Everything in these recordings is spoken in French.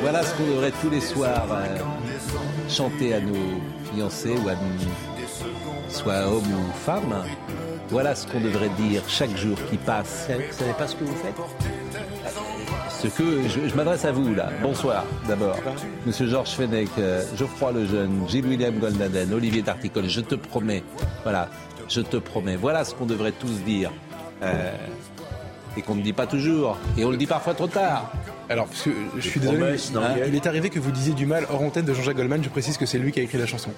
Voilà, ce qu'on devrait tous les soirs euh, chanter à nos fiancés ou à nos, soit hommes ou femmes. Voilà ce qu'on devrait dire chaque jour qui passe. Vous savez pas ce que vous faites? Ce que je, m'adresse à vous là. Bonsoir d'abord, Monsieur Georges Fenech, euh, Geoffroy Lejeune, Gilles William Golnaden, Olivier D'Articole. Je te promets, voilà, je te promets. Voilà ce qu'on devrait tous dire euh, et qu'on ne dit pas toujours et on le dit parfois trop tard. Alors, parce que je suis désolé, promesses, non, hein, il est arrivé que vous disiez du mal hors antenne de Jean-Jacques Goldman. Je précise que c'est lui qui a écrit la chanson.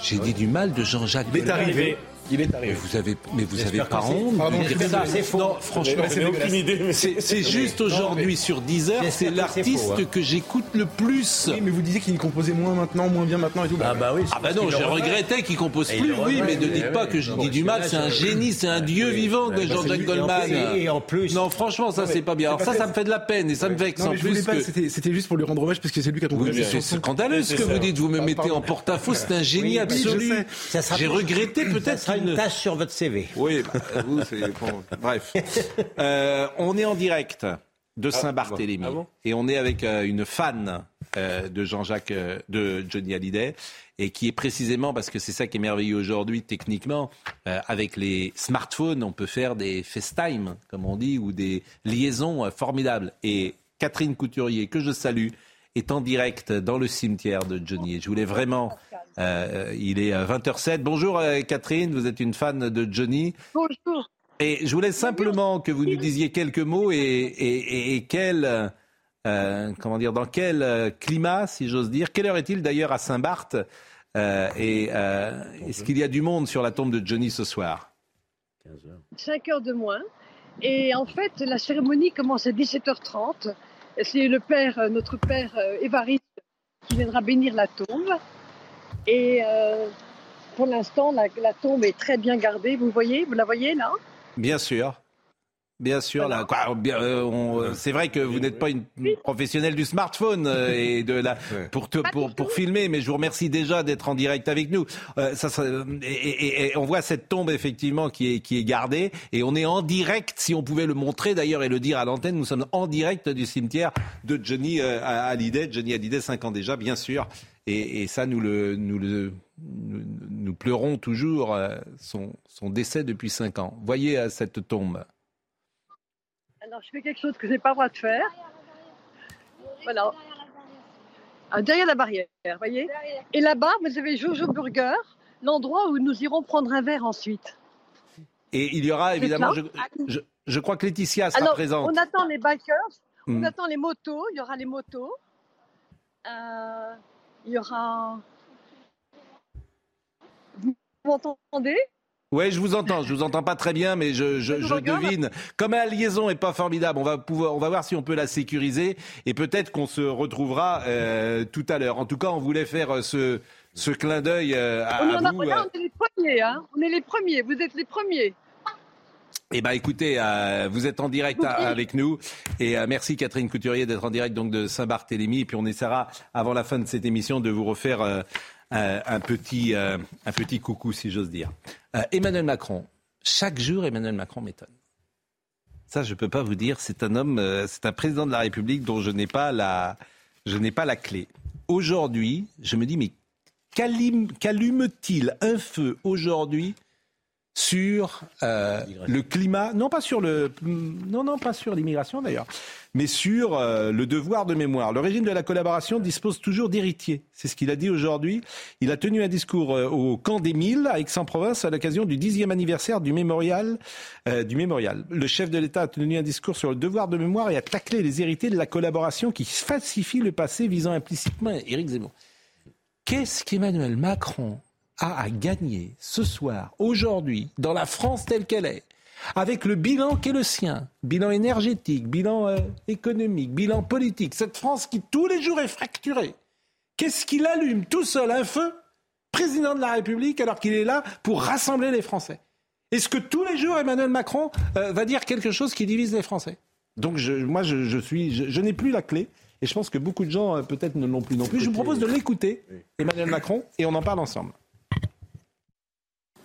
J'ai dit du mal de Jean-Jacques. Il est arrivé. Il est Mais vous avez, mais vous avez pas honte Pardon, ça. C'est faux. Non, franchement, c'est dégueulasse. idée. c'est juste aujourd'hui sur 10 heures, c'est l'artiste hein. que j'écoute le plus. Oui, mais vous disiez qu'il composait moins maintenant, moins bien maintenant et tout. Ah bah oui. Ah bah non, je regrettais qu'il compose plus, oui, mais ne dites pas que je dis du mal, c'est un génie, c'est un dieu vivant que bah, Jean-Jacques Goldman. Et, en plus, Non, franchement, ça c'est pas bien. Alors ça, ça me fait de la peine et ça me vexe en plus c'était juste pour lui rendre hommage parce que c'est lui qui a composé c'est scandaleux ce que vous dites, vous me Ah, mettez en porte-à-faux, c'est un génie absolu. J'ai regretté peut-être une une... tâche sur votre CV. Oui, bah, vous, c'est... Bon, bref. Euh, on est en direct de Saint-Barthélemy. Ah bon et on est avec euh, une fan euh, de Jean-Jacques, euh, de Johnny Hallyday, et qui est précisément, parce que c'est ça qui est merveilleux aujourd'hui techniquement, euh, avec les smartphones, on peut faire des FaceTime, comme on dit, ou des liaisons euh, formidables. Et Catherine Couturier, que je salue, est en direct dans le cimetière de Johnny. Et je voulais vraiment... euh, il est euh, 20h07. Bonjour euh, Catherine, vous êtes une fan de Johnny. Bonjour. Et je voulais simplement que vous nous disiez quelques mots et, et, et- et quel, euh, comment dire, dans quel euh, climat, si j'ose dire. Quelle heure est-il d'ailleurs à Saint-Barth Euh, Et euh, est-ce qu'il y a du monde sur la tombe de Johnny ce soir? 5 heures de moins. Et en fait, la cérémonie commence à 17h30. C'est le père, euh, notre père euh, Évariste, qui viendra bénir la tombe. Et euh, pour l'instant, la, la tombe est très bien gardée. Vous voyez, vous la voyez là? Bien sûr. Bien sûr, là, quoi, bien, euh, on, euh, c'est vrai que vous n'êtes pas une professionnelle du smartphone euh, et de la pour, te, pour pour filmer, mais je vous remercie déjà d'être en direct avec nous. Euh, ça, ça- et, et- et on voit cette tombe effectivement qui est qui est gardée et on est en direct, si on pouvait le montrer d'ailleurs et le dire à l'antenne, nous sommes en direct du cimetière de Johnny euh, Hallyday, Johnny Hallyday, 5 ans déjà, bien sûr. Et, et ça, nous le nous le nous, nous pleurons toujours euh, son son décès depuis 5 ans. Voyez euh, cette tombe. Alors, je fais quelque chose que je n'ai pas le droit de faire. Voilà. Ah, derrière la barrière, vous voyez Et là-bas, vous avez Jojo Burger, l'endroit où nous irons prendre un verre ensuite. Et il y aura évidemment, je, ça. je, je crois que Laetitia sera Alors, présente. on attend les bikers, on Hmm. attend les motos, il y aura les motos. Euh, il y aura. Vous m'entendez Ouais, je vous entends. Je vous entends pas très bien, mais je, je, Je devine. Comme la liaison est pas formidable, on va pouvoir, on va voir si on peut la sécuriser et peut-être qu'on se retrouvera euh, tout à l'heure. En tout cas, on voulait faire euh, ce, ce clin d'œil euh, à, on, en a- vous. là, on est les premiers, hein on est les premiers, vous êtes les premiers. Eh ben, écoutez, euh, vous êtes en direct à- avec nous et euh, merci Catherine Couturier d'être en direct donc de Saint-Barthélemy. Et puis on essaiera avant la fin de cette émission de vous refaire euh, un, petit, un petit coucou, si j'ose dire. Emmanuel Macron. Chaque jour, Emmanuel Macron m'étonne. Ça, je peux pas vous dire. C'est un homme, c'est un président de la République dont je n'ai pas la, je n'ai pas la clé. Aujourd'hui, je me dis mais qu'allume- qu'allume-t-il un feu aujourd'hui sur euh, le climat, non pas sur le, non non pas sur l'immigration d'ailleurs, mais sur euh, le devoir de mémoire. Le régime de la collaboration dispose toujours d'héritiers. C'est ce qu'il a dit aujourd'hui. Il a tenu un discours euh, au camp des Milles à Aix-en-Provence à l'occasion du dixième anniversaire du mémorial. euh, du mémorial. Le chef de l'État a tenu un discours sur le devoir de mémoire et a taclé les héritiers de la collaboration qui falsifie le passé visant implicitement Éric Zemmour. Qu'est-ce qu'Emmanuel Macron a à gagner ce soir, aujourd'hui, dans la France telle qu'elle est, avec le bilan qui est le sien, bilan énergétique, bilan euh, économique, bilan politique, cette France qui tous les jours est fracturée, qu'est-ce qu'il allume tout seul un feu Président de la République alors qu'il est là pour rassembler les Français? Est-ce que tous les jours Emmanuel Macron euh, va dire quelque chose qui divise les Français? Donc je, moi je, suis, je, n'ai plus la clé. Et je pense que beaucoup de gens euh, peut-être ne l'ont plus non plus. Je vous propose de l'écouter, Emmanuel Macron, et on en parle ensemble.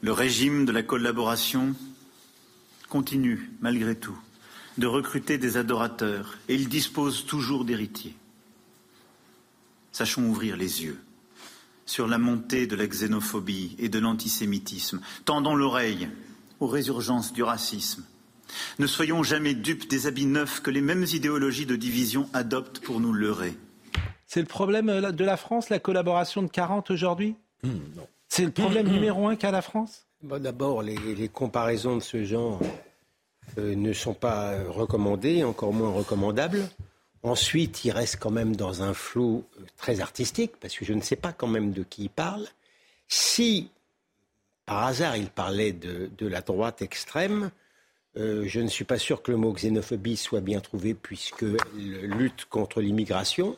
Le régime de la collaboration continue, malgré tout, de recruter des adorateurs et il dispose toujours d'héritiers. Sachons ouvrir les yeux sur la montée de la xénophobie et de l'antisémitisme. Tendons l'oreille aux résurgences du racisme. Ne soyons jamais dupes des habits neufs que les mêmes idéologies de division adoptent pour nous leurrer. C'est le problème euh, de la France, la collaboration de 40 aujourd'hui? Hmm, Non. C'est le problème hmm. numéro un qu'a la France? D'abord, les, comparaisons de ce genre euh, ne sont pas recommandées, encore moins recommandables. Ensuite, il reste quand même dans un flou euh, très artistique, parce que je ne sais pas quand même de qui il parle. Si, par hasard, il parlait de, la droite extrême, euh, je ne suis pas sûr que le mot xénophobie soit bien trouvé, puisque lutte contre l'immigration,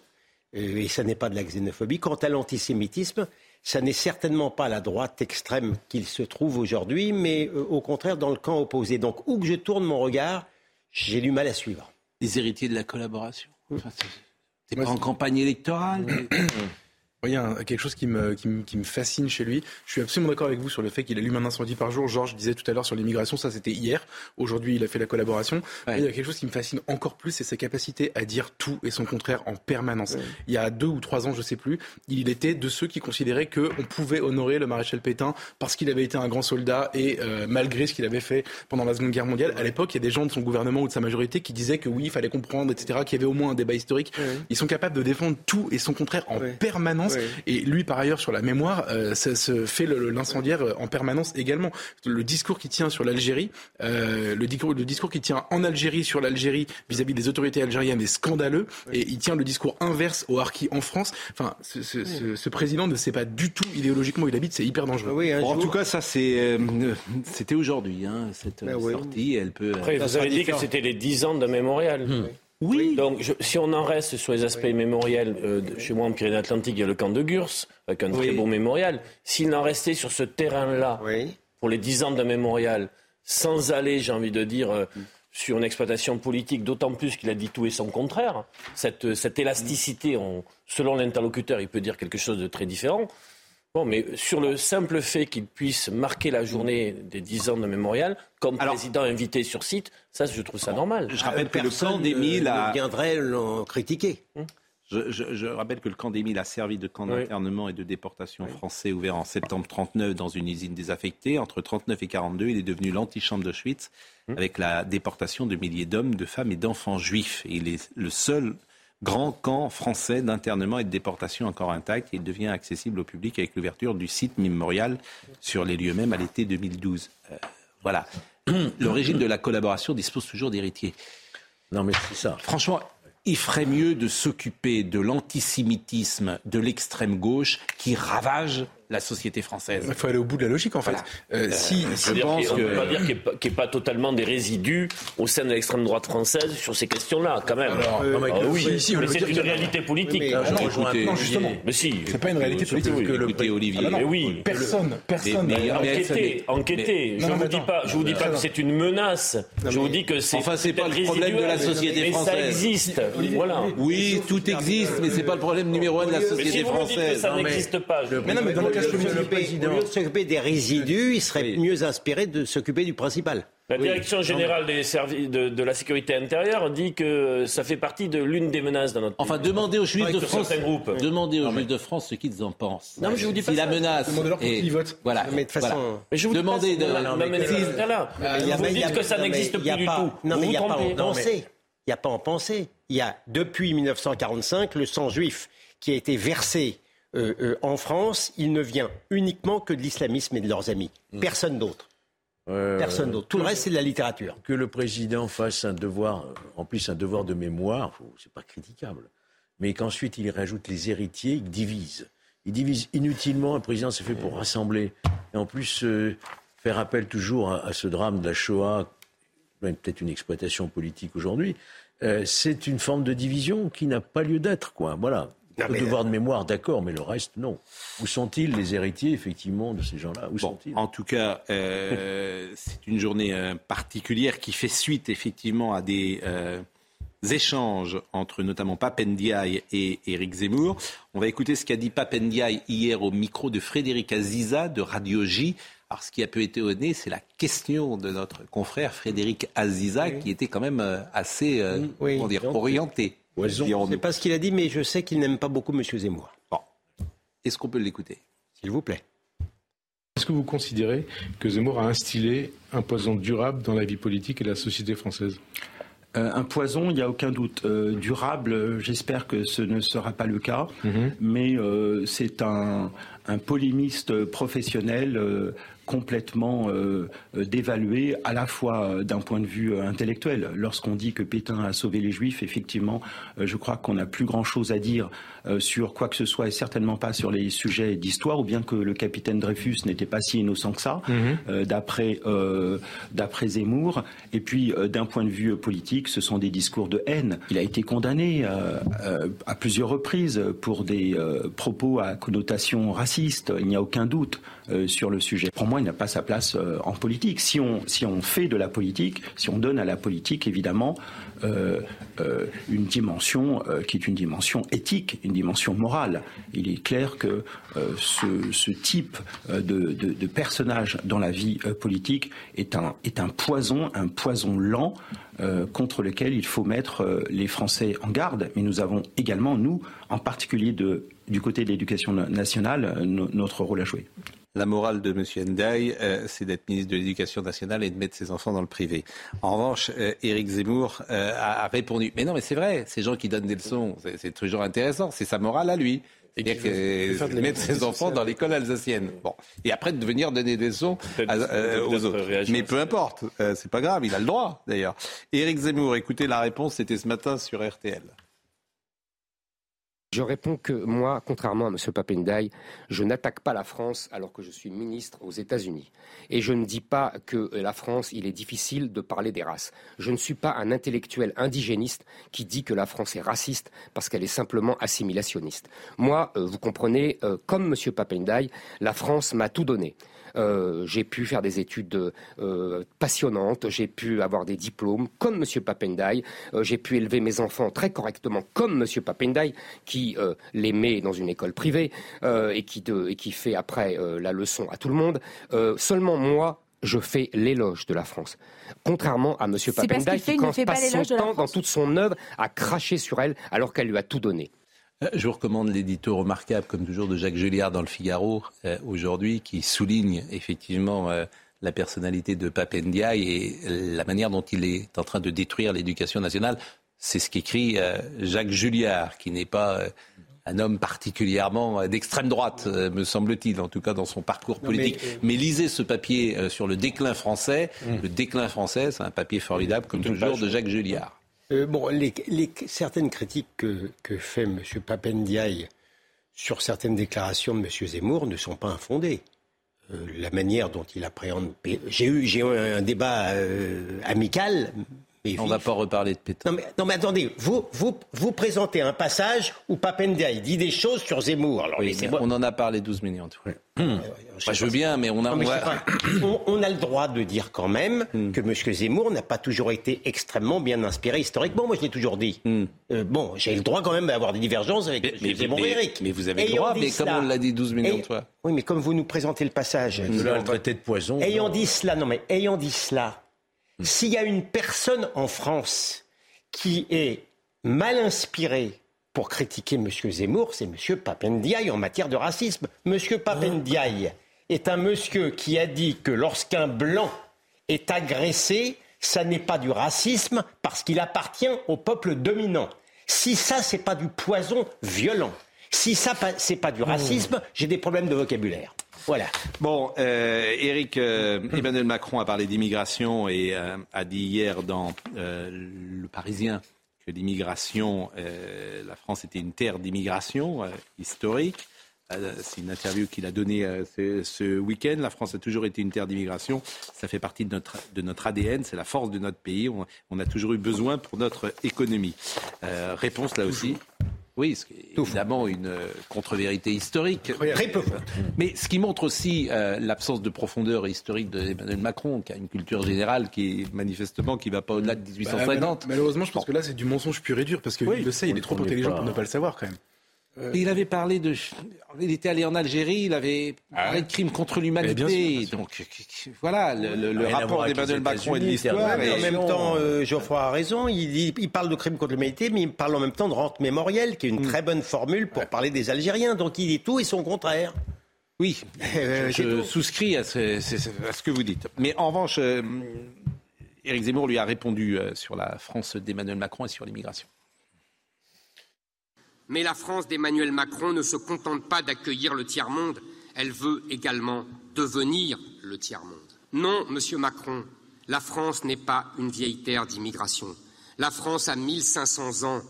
et ça n'est pas de la xénophobie. Quant à l'antisémitisme, ça n'est certainement pas la droite extrême qu'il se trouve aujourd'hui, mais euh, au contraire dans le camp opposé. Donc où que je tourne mon regard, j'ai du mal à suivre. Les héritiers de la collaboration. Enfin, c'est pas en campagne électorale. Il y a quelque chose qui me, qui, me, qui me, fascine chez lui. Je suis absolument d'accord avec vous sur le fait qu'il allume un incendie par jour. Georges disait tout à l'heure sur l'immigration, ça c'était hier. Aujourd'hui, il a fait la collaboration. il y a quelque chose qui me fascine encore plus, c'est sa capacité à dire tout et son contraire en permanence. Il y a deux ou trois ans, je sais plus, il était de ceux qui considéraient qu'on pouvait honorer le maréchal Pétain parce qu'il avait été un grand soldat et euh, malgré ce qu'il avait fait pendant la Seconde Guerre mondiale. À l'époque, il y a des gens de son gouvernement ou de sa majorité qui disaient que oui, il fallait comprendre, etc., qu'il y avait au moins un débat historique. Ils sont capables de défendre tout et son contraire en permanence. Et lui, par ailleurs, sur la mémoire, euh, ça se fait l'incendiaire euh, en permanence également. Le discours qui tient sur l'Algérie, euh, le, discours, le discours qui tient en Algérie sur l'Algérie vis-à-vis des autorités algériennes est scandaleux. Et il tient le discours inverse au Harki en France. Enfin, ce, président ne sait pas du tout idéologiquement où il habite. C'est hyper dangereux. Oui, en tout cas, ça, c'est, c'était aujourd'hui, hein, cette ben sortie. Elle peut. Après, vous avez dit que c'était les 10 ans de mémorial. Hmm. Oui. Donc, si on en reste sur les aspects mémoriels, euh, chez moi en Pyrénées-Atlantiques, il y a le camp de Gurs, avec un très beau mémorial. S'il en restait sur ce terrain-là, pour les dix ans d'un mémorial, sans aller, j'ai envie de dire, euh, sur une exploitation politique, d'autant plus qu'il a dit tout et son contraire, cette, cette élasticité, selon l'interlocuteur, il peut dire quelque chose de très différent. Bon, mais sur le simple fait qu'il puisse marquer la journée des 10 ans de mémorial, comme président invité sur site, ça, je trouve ça normal. Je rappelle que le camp d'Émile a... viendrait l'en critiquer. Hum. Je, rappelle que le camp d'Émile a servi de camp d'internement et de déportation français ouvert en septembre 39 dans une usine désaffectée. Entre 39 et 42, il est devenu l'antichambre d'Auschwitz hum. avec la déportation de milliers d'hommes, de femmes et d'enfants juifs. Et il est le seul grand camp français d'internement et de déportation encore intact. Il devient accessible au public avec l'ouverture du site mémorial sur les lieux mêmes à l'été 2012. Euh, voilà. Le régime de la collaboration dispose toujours d'héritiers. Non, mais c'est ça. Franchement, il ferait mieux de s'occuper de l'antisémitisme de l'extrême gauche qui ravage la société française. Il faut aller au bout de la logique, en fait. Euh, si, je pense que... On ne peut pas dire qu'il n'y ait, pas totalement des résidus au sein de l'extrême droite française sur ces questions-là, quand même. Euh, ah oui, mais c'est une réalité politique. Mais, ah non, justement. Mais si. C'est pas une réalité politique. Que le... Écoutez, Olivier. Ah mais oui. Personne, personne. Mais, enquêtez, enquêtez. Je ne vous dis pas, je vous dis pas que c'est une menace. Je vous dis que c'est. Enfin, c'est pas le problème de la société française. Mais ça existe. Voilà. Oui, tout existe, mais c'est pas le problème numéro un de la société française. Ça n'existe pas. Mais non, mais dans le cas de s'occuper des résidus, il serait mieux inspiré de s'occuper du principal. La direction générale des services de, la sécurité intérieure dit que ça fait partie de l'une des menaces dans notre Enfin, demandez aux Juifs de France. Demandez aux Juifs de France ce qu'ils en pensent. Non, mais je vous dis pas si la menace. Demandez-leur pour qu'ils votent. Voilà. Mais de toute façon. Mais je vous demandez de. Vous dites que ça n'existe plus du tout. Non, mais il n'y a pas en pensée. Il n'y a pas en pensée. Il y a depuis 1945 le sang juif qui a été versé euh, euh, en France, il ne vient uniquement que de l'islamisme et de leurs amis. Mm. Personne d'autre. Personne d'autre. Tout le reste, c'est de la littérature. Que le président fasse un devoir, en plus un devoir de mémoire, c'est pas critiquable. Mais qu'ensuite il rajoute les héritiers, il divise. il divise inutilement. Un président, c'est fait pour rassembler. Et en plus, euh, faire appel toujours à, ce drame de la Shoah, peut-être une exploitation politique aujourd'hui, euh, c'est une forme de division qui n'a pas lieu d'être, quoi. Voilà. Le devoir de mémoire, d'accord, mais le reste, non. Où sont-ils les héritiers, effectivement, de ces gens-là? Où sont-ils? En tout cas, euh, c'est une journée particulière qui fait suite, effectivement, à des échanges entre notamment Papendiaï et Éric Zemmour. On va écouter ce qu'a dit Papendiaï hier au micro de Frédéric Aziza de Radio J. Alors, ce qui a peu été étonné, c'est la question de notre confrère Frédéric Aziza, qui était quand même euh, assez euh, dire, orienté. Je ne sais pas ce qu'il a dit, mais je sais qu'il n'aime pas beaucoup M. Zemmour. Bon. Est-ce qu'on peut l'écouter? S'il vous plaît. Est-ce que vous considérez que Zemmour a instillé un poison durable dans la vie politique et la société française? Euh, un poison, il n'y a aucun doute. Euh, durable, j'espère que ce ne sera pas le cas, mhm. mais euh, c'est un, un, polémiste professionnel complètement euh, euh, dévalué à la fois euh, d'un point de vue intellectuel. Lorsqu'on dit que Pétain a sauvé les Juifs, effectivement, je crois qu'on n'a plus grand-chose à dire sur quoi que ce soit et certainement pas sur les sujets d'histoire, ou bien que le capitaine Dreyfus n'était pas si innocent que ça, mhm. d'après d'après Zemmour. Et puis, d'un point de vue politique, ce sont des discours de haine. Il a été condamné à plusieurs reprises pour des propos à connotation raciste. Il n'y a aucun doute sur le sujet il n'a pas sa place euh, en politique. Si on, si on fait de la politique, si on donne à la politique, évidemment, euh, euh, une dimension qui est une dimension éthique, une dimension morale. Il est clair que ce, type de, personnage dans la vie politique est un, poison, un poison lent contre lequel il faut mettre les Français en garde. Mais nous avons également, nous, en particulier du côté de l'éducation nationale, notre rôle à jouer. La morale de M. Ndiaye, euh, c'est d'être ministre de l'Éducation nationale et de mettre ses enfants dans le privé. En revanche, euh, Éric Zemmour euh, a, répondu Mais non, mais c'est vrai, ces gens qui donnent des leçons, c'est toujours intéressant, c'est sa morale à lui. C'est-à-dire que mettre ses enfants dans l'école alsacienne. Bon. Et après de venir donner des leçons aux autres. Mais peu importe, c'est pas grave, il a le droit d'ailleurs. Éric Zemmour, écoutez la réponse, c'était ce matin sur RTL. Je réponds que moi, contrairement à M. Papendaï, je n'attaque pas la France alors que je suis ministre aux États-Unis. Et je ne dis pas que la France, il est difficile de parler des races. Je ne suis pas un intellectuel indigéniste qui dit que la France est raciste parce qu'elle est simplement assimilationniste. Moi, euh, vous comprenez, euh, comme M. Papendaï, la France m'a tout donné. Euh, j'ai pu faire des études euh, passionnantes, j'ai pu avoir des diplômes comme M. Papendai, euh, j'ai pu élever mes enfants très correctement comme M. Papendai, qui les met dans une école privée et qui, et, qui, fait après la leçon à tout le monde. seulement moi, je fais l'éloge de la France. Contrairement à M. Papendai qui, qui passe son temps dans toute son œuvre à cracher sur elle alors qu'elle lui a tout donné. Euh, je vous recommande l'édito remarquable, comme toujours, de Jacques Julliard dans le Figaro euh, aujourd'hui, qui souligne effectivement euh, la personnalité de Papendia et la manière dont il est en train de détruire l'éducation nationale. C'est ce qu'écrit Jacques Julliard, qui n'est pas un homme particulièrement d'extrême droite, me semble-t-il, en tout cas dans son parcours politique. mais, lisez ce papier sur le déclin français. Mmh. Le déclin français, c'est un papier formidable, comme toujours, de Jacques Julliard. Euh, bon, les, certaines critiques que, fait M. Papendiaï sur certaines déclarations de M. Zemmour ne sont pas infondées. Euh, la manière dont il appréhende. J'ai eu, un débat euh, amical on ne va pas reparler de Pétain. Non mais, attendez, vous, vous, vous présentez un passage où Papendia dit des choses sur Zemmour. Alors, on en a parlé 12 minutes. Hum. je veux bien, mais on a... on, a le droit de dire quand même hum. que M. Zemmour n'a pas toujours été extrêmement bien inspiré historiquement. Moi, je l'ai toujours dit. Hum. Euh, bon, j'ai le droit quand même d'avoir des divergences avec mais, M. Zemmour et Eric. Mais vous avez le droit, mais comme on l'a dit 12 minutes, toi. Oui, mais comme vous nous présentez le passage... Le traité de poison. Ayant dit cela, non mais ayant dit cela, s'il y a une personne en France qui est mal inspirée pour critiquer M. Zemmour, c'est M. Papendiaï en matière de racisme. M. Papendiaï est un monsieur qui a dit que lorsqu'un blanc est agressé, ça n'est pas du racisme parce qu'il appartient au peuple dominant. Si ça, c'est pas du poison violent, si ça, c'est pas du racisme, j'ai des problèmes de vocabulaire. Voilà. Bon, euh, Eric, euh, Emmanuel Macron a parlé d'immigration et euh, a dit hier dans Le Parisien que l'immigration, la France était une terre d'immigration historique. Euh, c'est une interview qu'il a donnée euh, ce, ce week-end. La France a toujours été une terre d'immigration. Ça fait partie de notre, de notre ADN. C'est la force de notre pays. On, on, a toujours eu besoin pour notre économie. Euh, réponse là aussi. Oui, c'est évidemment une contre-vérité historique. Très peu. Mais ce qui montre aussi euh, l'absence de profondeur historique d'Emmanuel Macron, qui a une culture générale qui est manifestement qui va pas au-delà de 1850. Bah, malheureusement, je pense que là c'est du mensonge pur et dur parce qu'il oui, le sait, il est trop intelligent pas... pour ne pas le savoir quand même. Euh... Il avait parlé de. Il était allé en Algérie, il avait parlé de crimes contre l'humanité. Donc voilà, le, le rapport d'Emmanuel Macron et de l'histoire. En même temps, euh, Geoffroy a raison. Il, il, parle de crimes contre l'humanité, mais il parle en même temps de rente mémorielle, qui est une mm. très bonne formule pour ouais. parler des Algériens. Donc il dit tout et son contraire. Oui, je, je souscris à ce, à ce, que vous dites. Mais en revanche, euh, Éric Zemmour lui a répondu euh, sur la France d'Emmanuel Macron et sur l'immigration. Mais la France d'Emmanuel Macron ne se contente pas d'accueillir le tiers-monde, elle veut également devenir le tiers-monde. Non, Monsieur Macron, la France n'est pas une vieille terre d'immigration. La France a 1500 ans.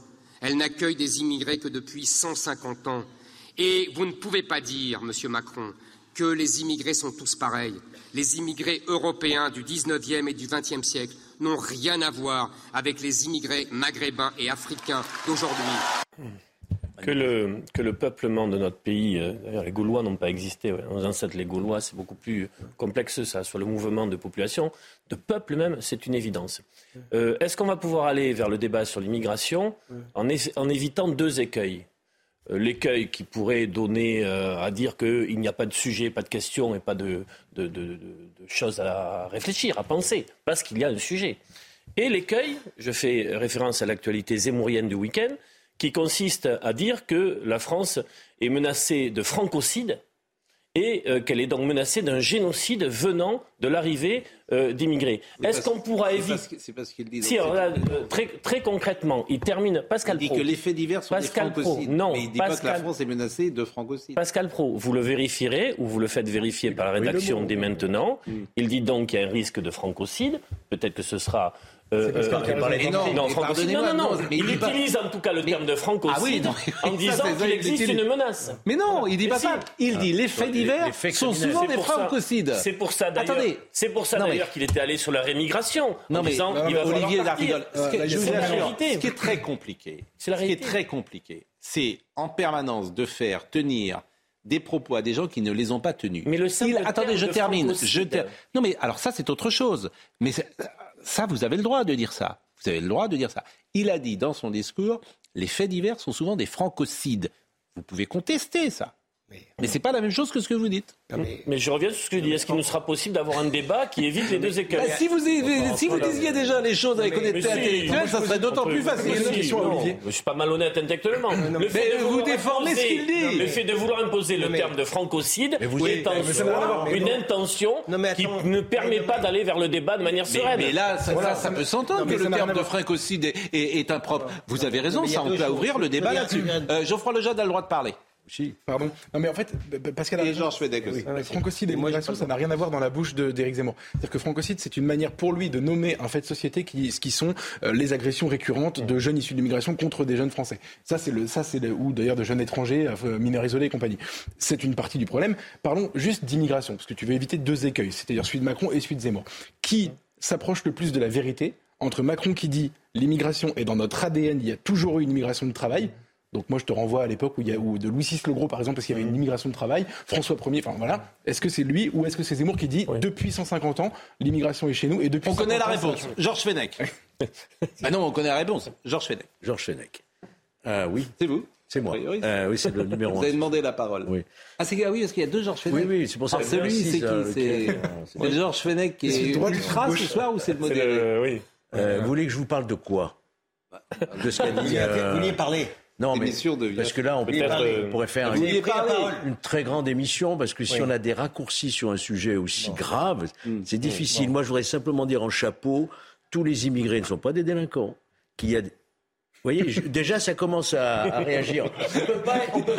Elle n'accueille des immigrés que depuis 150 ans. Et vous ne pouvez pas dire, Monsieur Macron, que les immigrés sont tous pareils. Les immigrés européens du XIXe et du XXe siècle n'ont rien à voir avec les immigrés maghrébins et africains d'aujourd'hui. Que le, peuplement de notre pays, euh, d'ailleurs les Gaulois n'ont pas existé, ouais. nos ancêtres les Gaulois, c'est beaucoup plus complexe ça, sur le mouvement de population, de peuple même, c'est une évidence. Euh, Est-ce qu'on va pouvoir aller vers le débat sur l'immigration en, évitant deux écueils? Euh, L'écueil qui pourrait donner euh, à dire qu'il n'y a pas de sujet, pas de question et pas de choses à réfléchir, à penser, parce qu'il y a un sujet. Et l'écueil, je fais référence à l'actualité zémourienne du week-end, qui consiste à dire que la France est menacée de francocide et euh, qu'elle est donc menacée d'un génocide venant de l'arrivée euh, d'immigrés. Est-ce qu'on pourra éviter C'est parce qu'il dit. Si, alors là, euh, très, très, concrètement, il termine. Pascal il dit Pro. que les faits divers sont Pascal des francocides. Pro. Non, mais il dit Pascal... pas que la France est menacée de francocide. Pascal Pro, vous le vérifierez ou vous le faites vérifier par la rédaction dès maintenant. Mm. Il dit donc qu'il y a un risque de francocide. Peut-être que ce sera non, non, non, non, mais il, il utilise en tout cas le terme de francocide ah non, en disant qu'il existe une menace. Mais non, il dit pas ça. Il dit les faits divers sont souvent des francocides. C'est pour ça d'ailleurs. C'est pour ça d'ailleurs qu'il était allé sur la rémigration. Non mais disant, il va Olivier Dardigol, ce qui est très compliqué, ce qui est très compliqué, c'est en permanence de faire tenir des propos à des gens qui ne les ont pas tenus. Mais le il, attendez, je termine. Je ter... Non mais alors ça c'est autre chose. Mais ça, vous avez le droit de dire ça. Vous avez le droit de dire ça. Il a dit dans son discours, les faits divers sont souvent des francocides. Vous pouvez contester ça. Mais c'est pas la même chose que ce que vous dites. Mais, mais je reviens sur ce que je dis. Est-ce qu'il nous sera possible d'avoir un débat qui évite les deux écueils bah, Si vous, si vous disiez déjà les choses avec honnêteté intellectuelle, ça serait d'autant plus facile. Je suis pas malhonnête intellectuellement. Le fait de vous déformez ce qu'il dit. Le fait de vouloir imposer le terme de francocide est en soi une intention qui ne permet pas d'aller vers le débat de manière sereine. Mais là, ça peut s'entendre que le terme de francocide est impropre. Vous avez raison, ça on peut ouvrir le débat là-dessus. Geoffroy Lejeune a le droit de parler. Si. Pardon. Non, mais en fait, Pascal a Et Georges Fedek aussi. Oui. Francocide et migration, ça n'a rien à voir dans la bouche d'Éric Zemmour. C'est-à-dire que francocide, c'est une manière pour lui de nommer un fait de société qui, ce qui sont euh, les agressions récurrentes de jeunes issus de l'immigration contre des jeunes Français. Ça, c'est le, ça, c'est le, ou d'ailleurs de jeunes étrangers, euh, mineurs isolés et compagnie. C'est une partie du problème. Parlons juste d'immigration, parce que tu veux éviter deux écueils, c'est-à-dire celui de Macron et celui de Zemmour. Qui s'approche le plus de la vérité entre Macron qui dit l'immigration est dans notre ADN, il y a toujours eu une immigration de travail, donc moi, je te renvoie à l'époque où il y a où de Louis VI le Gros, par exemple, parce qu'il y avait une immigration de travail, François Ier, enfin voilà. Est-ce que c'est lui ou est-ce que c'est Zemmour qui dit oui. depuis 150 ans, l'immigration est chez nous et depuis On connaît la réponse. Georges Fenech. bah non, on connaît la réponse. Georges Fenech. Georges Fenech. Euh, oui. C'est vous c'est moi. Oui, euh, oui c'est le numéro 1. Vous avez demandé la parole. Oui. Ah, c'est ah oui, parce qu'il y a deux Georges Fenech. Oui, oui, c'est pour ça. Alors, celui, c'est qui C'est le Georges Fenech qui est ultra ce soir ou c'est le modèle Oui. Euh, vous voulez que je vous parle de quoi? De ce qu'a dit. Vous vouliez parler non, mais parce que là, on, peut pourrait faire une, une, très grande émission, parce que si oui. on a des raccourcis sur un sujet aussi grave, mmh. c'est difficile. Moi, je voudrais simplement dire en chapeau, tous les immigrés ne sont pas des délinquants, qu'il y a voyez, déjà ça commence à, réagir. On peut pas, on peut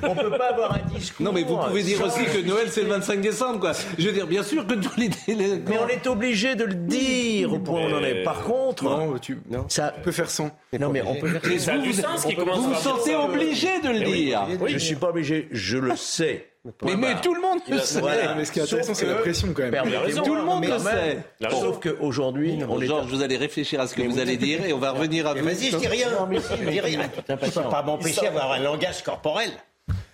pas, peut pas avoir un discours. Non, mais vous pouvez dire aussi que Noël c'est le 25 décembre, quoi. Je veux dire, bien sûr que tous les. mais on est obligé de le dire au point où on en est. Par contre, non, tu, non. ça peut faire sans. Non, mais on peut faire sans. Vous vous sentez obligé de le dire. Je suis pas obligé, je le sais. Mais, tout le monde le sait. Mais ce qui est intéressant, c'est la pression quand même. tout le monde le sait. Sauf qu'aujourd'hui, Georges, vous allez réfléchir à ce que vous allez dire et on va revenir à vous. Vas-y, je dis rien. Je dis rien. Tu peux pas m'empêcher d'avoir un langage corporel.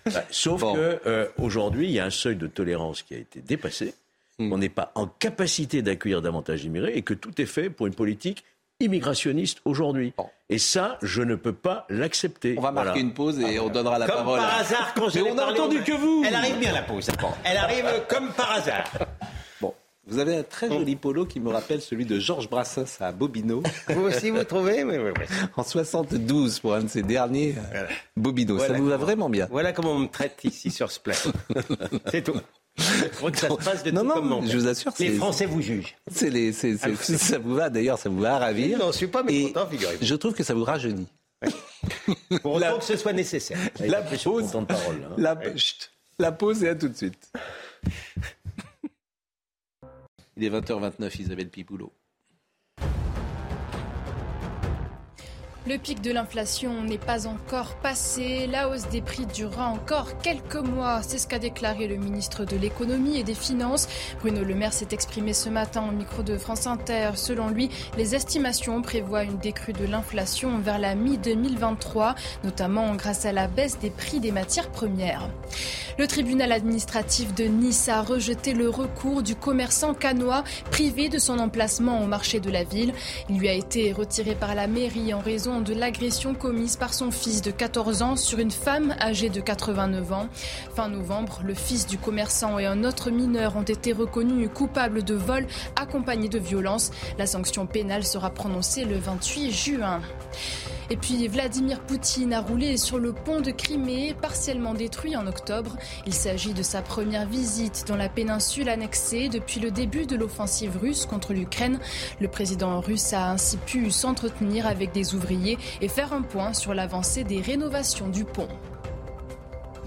Bah, sauf que euh, aujourd'hui, il y a un seuil de tolérance qui a été dépassé. Hmm. On n'est pas en capacité d'accueillir davantage d'immigrés et que tout est fait pour une politique immigrationniste aujourd'hui. Et ça, je ne peux pas l'accepter. On va marquer une pause et on donnera la comme parole. Comme par hasard, quand Mais on a entendu que vous. Elle arrive bien la pause. Elle arrive comme par hasard. Bon, vous avez un très joli polo qui me rappelle celui de Georges Brassens à Bobino. Vous aussi, vous trouvez oui, oui, oui. En 72 pour un de ces derniers euh, Bobino. ça vous va vraiment bien. Voilà comment on me traite ici sur ce plateau. C'est tout. ça se passe de non, tout non, je vous assure. Les Français vous jugent. C'est les, ah, ça vous va d'ailleurs, ça vous va ravir. Non, je suis pas mécontent, figurez-vous. Je trouve que ça vous rajeunit. Pour autant que ce soit nécessaire. La pause, de parole, hein. la, chut, la pause et à tout de suite. Il est 20h29, Isabelle Pipoulot. Le pic de l'inflation n'est pas encore passé. La hausse des prix durera encore quelques mois. C'est ce qu'a déclaré le ministre de l'économie et des finances. Bruno Le Maire s'est exprimé ce matin au micro de France Inter. Selon lui, les estimations prévoient une décrue de l'inflation vers la mi-2023, notamment grâce à la baisse des prix des matières premières. Le tribunal administratif de Nice a rejeté le recours du commerçant canois privé de son emplacement au marché de la ville. Il lui a été retiré par la mairie en raison de l'agression commise par son fils de 14 ans sur une femme âgée de 89 ans. Fin novembre, le fils du commerçant et un autre mineur ont été reconnus coupables de vol accompagné de violence. La sanction pénale sera prononcée le 28 juin. Et puis Vladimir Poutine a roulé sur le pont de Crimée, partiellement détruit en octobre. Il s'agit de sa première visite dans la péninsule annexée depuis le début de l'offensive russe contre l'Ukraine. Le président russe a ainsi pu s'entretenir avec des ouvriers et faire un point sur l'avancée des rénovations du pont.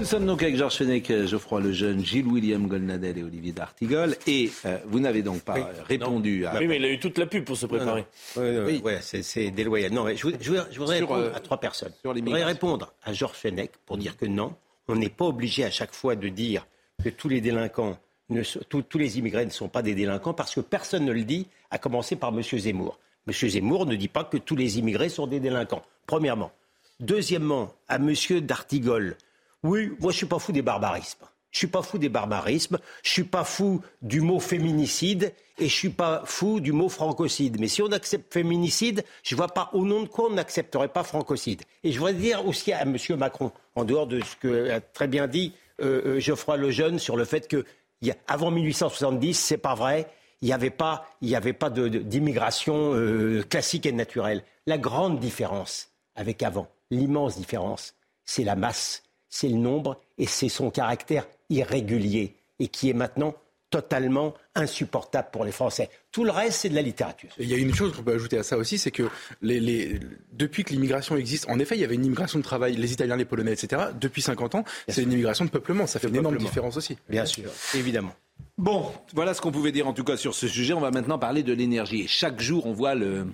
Nous sommes donc avec Georges Fenech, Geoffroy Lejeune, Gilles William Golnadel et Olivier D'Artigol. Et euh, vous n'avez donc pas répondu à. Oui, mais il a eu toute la pub pour se préparer. Oui, oui. c'est déloyal. Non, je, voudrais répondre euh, à trois personnes. je voudrais répondre à Georges Fenech pour dire que non, on n'est pas obligé à chaque fois de dire que tous les délinquants, ne, tous les immigrés ne sont pas des délinquants parce que personne ne le dit, à commencer par M. Zemmour. M. Zemmour ne dit pas que tous les immigrés sont des délinquants, premièrement. Deuxièmement, à M. D'Artigol, oui, moi je suis pas fou des barbarismes. Je suis pas fou des barbarismes, je suis pas fou du mot féminicide et je suis pas fou du mot francocide. Mais si on accepte féminicide, je vois pas au nom de quoi on n'accepterait pas francocide. Et je voudrais dire aussi à M. Macron, en dehors de ce que a très bien dit euh, euh, Geoffroy Lejeune sur le fait que y avant 1870, c'est pas vrai, il n'y avait pas, il avait pas d'immigration euh, classique et naturelle. La grande différence avec avant, l'immense différence, c'est la masse c'est le nombre et c'est son caractère irrégulier et qui est maintenant totalement insupportable pour les Français. Tout le reste, c'est de la littérature. il y a une chose qu'on peut ajouter à ça aussi, c'est que les, depuis que l'immigration existe, en effet, il y avait une immigration de travail, les Italiens, les Polonais, etc. Depuis 50 ans, c'est une immigration de peuplement. Ça fait une énorme différence aussi. Bien sûr, évidemment. Bon, voilà ce qu'on pouvait dire en tout cas sur ce sujet. On va maintenant parler de l'énergie. chaque jour, on voit le,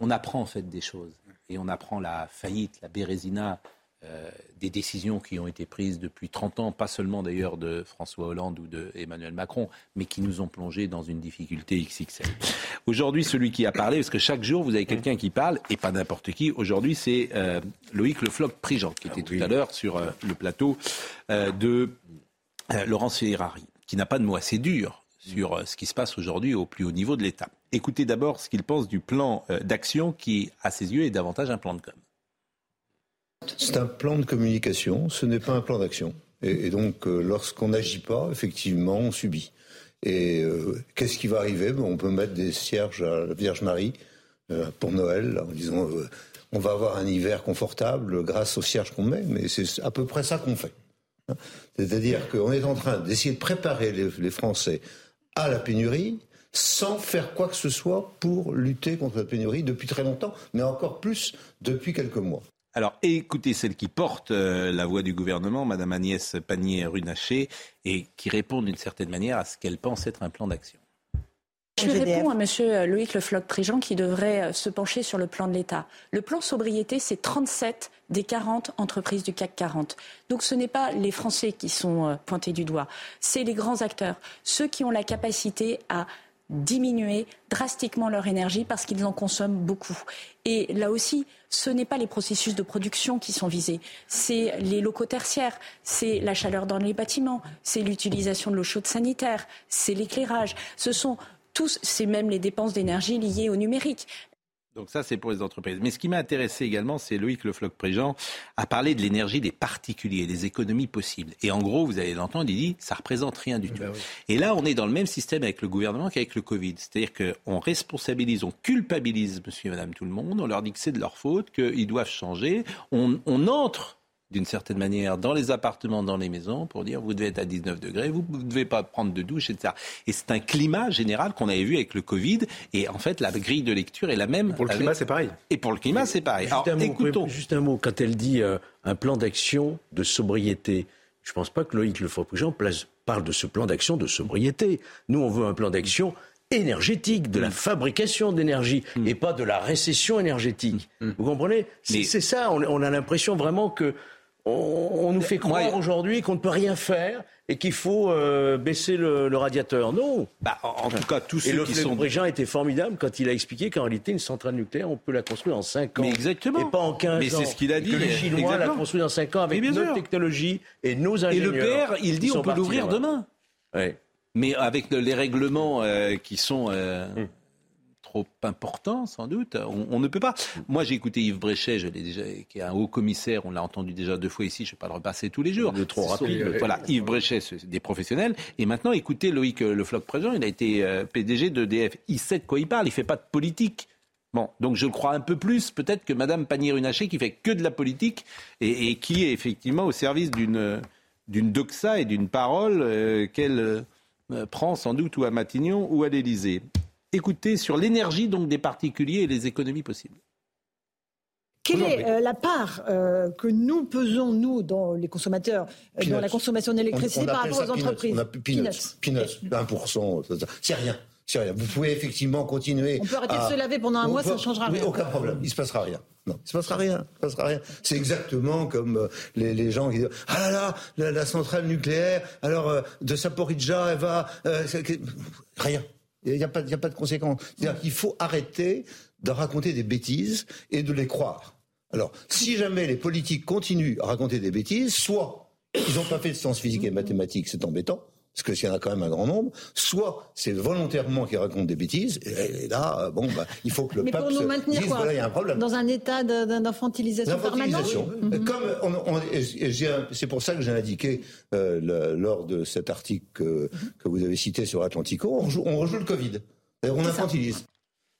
on apprend en fait des choses. Et on apprend la faillite, la Bérésina, euh, des décisions qui ont été prises depuis 30 ans, pas seulement d'ailleurs de François Hollande ou de Emmanuel Macron, mais qui nous ont plongé dans une difficulté XXL. Aujourd'hui, celui qui a parlé, parce que chaque jour, vous avez quelqu'un qui parle, et pas n'importe qui, aujourd'hui, c'est euh, Loïc Le Floch Prigent, qui était tout à l'heure sur euh, le plateau de Laurence Ferrari, qui n'a pas de mot assez dur sur ce qui se passe aujourd'hui au plus haut niveau de l'État. Écoutez d'abord ce qu'il pense du plan d'action qui, à ses yeux, est davantage un plan de com'. C'est un plan de communication, ce n'est pas un plan d'action. Et, donc, euh, lorsqu'on n'agit pas, effectivement, on subit. Et euh, qu'est-ce qui va arriver? Ben, On peut mettre des cierges à la Vierge Marie euh, pour Noël, en disant on va avoir un hiver confortable grâce aux cierges qu'on met, mais c'est à peu près ça qu'on fait. Hein? C'est-à-dire qu'on est en train d'essayer de préparer les, les Français à la pénurie, sans faire quoi que ce soit pour lutter contre la pénurie depuis très longtemps, mais encore plus depuis quelques mois. Alors écoutez celle qui porte euh, la voix du gouvernement, Madame Agnès Pannier-Runacher, et qui répond d'une certaine manière à ce qu'elle pense être un plan d'action. Je réponds à M. Loïc Le Floch-Prigent qui devrait euh, se pencher sur le plan de l'État. Le plan sobriété, c'est 37 des 40 entreprises du CAC 40. Donc ce n'est pas les Français qui sont euh, pointés du doigt, c'est les grands acteurs, ceux qui ont la capacité à diminuer drastiquement leur énergie parce qu'ils en consomment beaucoup. Et là aussi, ce n'est pas les processus de production qui sont visés, c'est les locaux tertiaires, c'est la chaleur dans les bâtiments, c'est l'utilisation de l'eau chaude sanitaire, c'est l'éclairage. Ce sont tous, c'est même les dépenses d'énergie liées au numérique. Donc ça, c'est pour les entreprises. Mais ce qui m'a intéressé également, c'est Loïc Le Floch-Préjean a parlé de l'énergie des particuliers, des économies possibles. Et en gros, vous allez l'entendre, il dit, ça représente rien du tout. Et là, on est dans le même système avec le gouvernement qu'avec le Covid. C'est-à-dire qu'on responsabilise, on culpabilise monsieur et madame tout le monde, on leur dit que c'est de leur faute, qu'ils doivent changer. On, on entre d'une certaine manière dans les appartements, dans les maisons, pour dire vous devez être à 19 degrés, vous ne devez pas prendre de douche, etc. Et c'est un climat général qu'on avait vu avec le Covid. Et en fait, la grille de lecture est la même. Pour le climat, c'est pareil. Et pour le climat, c'est pareil. Juste, un mot, juste un mot. Quand elle dit euh, un plan d'action de sobriété, je ne pense pas que Loïc Le parle de ce plan d'action de sobriété. Nous, on veut un plan d'action énergétique, de la mm. fabrication d'énergie, mm. et pas de la récession énergétique. Mm. Vous comprenez? C'est ça, on, a l'impression vraiment que on, nous fait croire aujourd'hui qu'on ne peut rien faire et qu'il faut euh, baisser le, radiateur. Non. Bah, en, tout cas, tous et ceux qui sont. Le était formidable quand il a expliqué qu'en réalité, une centrale nucléaire, on peut la construire en 5 ans. Mais exactement. Et pas en 15 ans. Mais c'est ce qu'il a dit. que les Chinois la construisent en 5 ans avec notre technologie et nos ingénieurs. Et le PR, il dit on peut l'ouvrir demain. Ouais. Mais avec les règlements euh, qui sont. Euh, hum trop important, sans doute. On, ne peut pas. Moi, j'ai écouté Yves Bréchet, je l'ai déjà, qui est un haut commissaire. On l'a entendu déjà deux fois ici. Je ne vais pas le repasser tous les jours. De trop rapide. voilà, Yves Bréchet, c'est des professionnels. Et maintenant, écoutez Loïc Le Floch présent. Il a été euh, PDG d'EDF. Il sait de quoi il parle. Il fait pas de politique. Bon, donc je crois un peu plus peut-être que Madame Pannier-Runacher qui fait que de la politique et, qui est effectivement au service d'une d'une doxa et d'une parole euh, qu'elle euh, prend sans doute ou à Matignon ou à l'Élysée. Écoutez sur l'énergie donc des particuliers et les économies possibles. Quelle est euh, la part euh, que nous pesons, nous, dans les consommateurs, euh, dans la consommation d'électricité par rapport aux entreprises? On a peanuts, peanuts, 1%, c'est rien. C'est rien. Vous pouvez effectivement continuer. On peut arrêter de se laver pendant un mois, ça ne changera rien. aucun problème. Il ne se passera rien. Non, il se passera rien. Il se passera rien. C'est exactement comme les, gens qui disent ah là là la, centrale nucléaire alors de Saporidja elle va rien. Il n'y a, pas, a pas de conséquences. C'est-à-dire qu'il faut arrêter de raconter des bêtises et de les croire. Alors, si jamais les politiques continuent à raconter des bêtises, soit ils n'ont pas fait de sciences physiques et mathématiques, c'est embêtant, parce qu'il y en a quand même un grand nombre, soit c'est volontairement qu'ils racontent des bêtises, et, là, bon, bah, il faut que le peuple pour nous maintenir dise, voilà, il y a un problème. Dans un état d'infantilisation permanente Comme c'est pour ça que j'ai indiqué euh, lors de cet article que, que, vous avez cité sur Atlantico, on, on rejoue le Covid. On infantilise.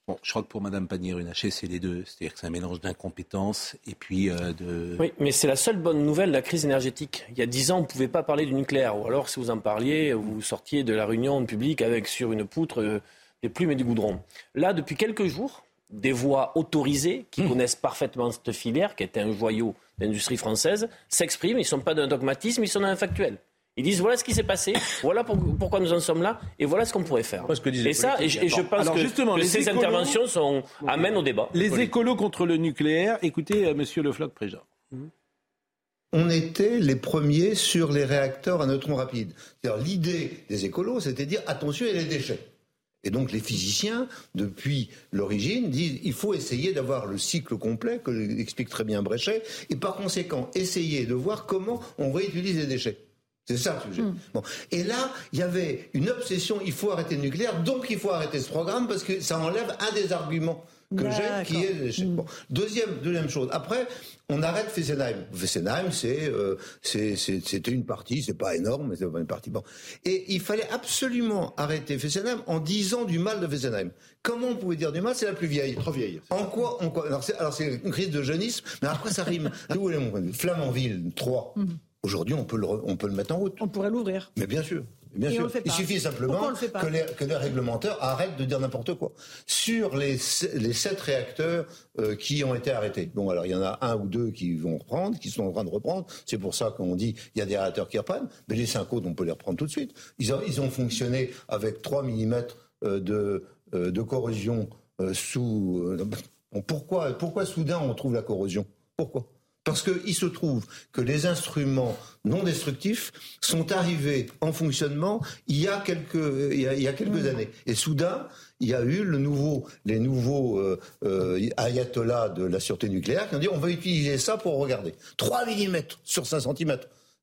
Bon, je crois que pour Mme Pannier-Runacher, c'est les deux. C'est-à-dire que c'est un mélange d'incompétence et puis euh, de... Oui, mais c'est la seule bonne nouvelle de la crise énergétique. Il y a dix ans, on ne pouvait pas parler du nucléaire. Ou alors, si vous en parliez, vous sortiez de la réunion publique avec sur une poutre euh, des plumes et du goudron. Là, depuis quelques jours, des voix autorisées qui mmh. connaissent parfaitement cette filière, qui était un joyau d'industrie française, s'expriment. Ils ne sont pas d'un dogmatisme, ils sont d'un factuel. Ils disent voilà ce qui s'est passé, voilà pourquoi nous en sommes là, et voilà ce qu'on pourrait faire. et ça, et, je pense que, justement, ces interventions sont, amènent au débat. Les écolos contre le nucléaire, écoutez euh, Monsieur Le Floch-Préjean. On était les premiers sur les réacteurs à neutrons rapides. L'idée des écolos, c'était de dire attention, il y a les déchets. Et donc les physiciens, depuis l'origine, disent il faut essayer d'avoir le cycle complet, que explique très bien Bréchet, et par conséquent essayer de voir comment on réutilise les déchets. C'est ça le sujet. Hmm. Bon. Et là, il y avait une obsession, il faut arrêter le nucléaire, donc il faut arrêter ce programme parce que ça enlève un des arguments que j'ai, qui est bon. deuxième, deuxième chose. Après, on arrête Fessenheim. Fessenheim, c'est euh, c'était une partie, c'est pas énorme, mais c'est pas une partie. Bon. Et il fallait absolument arrêter Fessenheim en disant du mal de Fessenheim. Comment on pouvait dire du mal? C'est la plus vieille. Trop vieille. En quoi, en quoi? Alors c'est une crise de jeunisme, mais à quoi ça rime Où est mon point de vue? Flamanville 3. Aujourd'hui, on peut, le, on peut le mettre en route. On pourrait l'ouvrir. Mais bien sûr. Bien sûr. Il suffit simplement que les, que les, réglementeurs arrêtent de dire n'importe quoi. Sur les, les sept réacteurs euh, qui ont été arrêtés. Bon, alors il y en a un ou deux qui vont reprendre, qui sont en train de reprendre. C'est pour ça qu'on dit il y a des réacteurs qui reprennent. Mais les cinq autres, on peut les reprendre tout de suite. Ils ont, ils ont fonctionné avec 3 mm de, euh, de corrosion sous. pourquoi, pourquoi soudain on trouve la corrosion? Pourquoi? Parce qu'il se trouve que les instruments non destructifs sont arrivés en fonctionnement il y a quelques, il y a, quelques mmh. années. Et soudain, il y a eu le nouveau, les nouveaux euh, euh, ayatollahs de la sûreté nucléaire qui ont dit on va utiliser ça pour regarder. 3 mm sur 5 cm.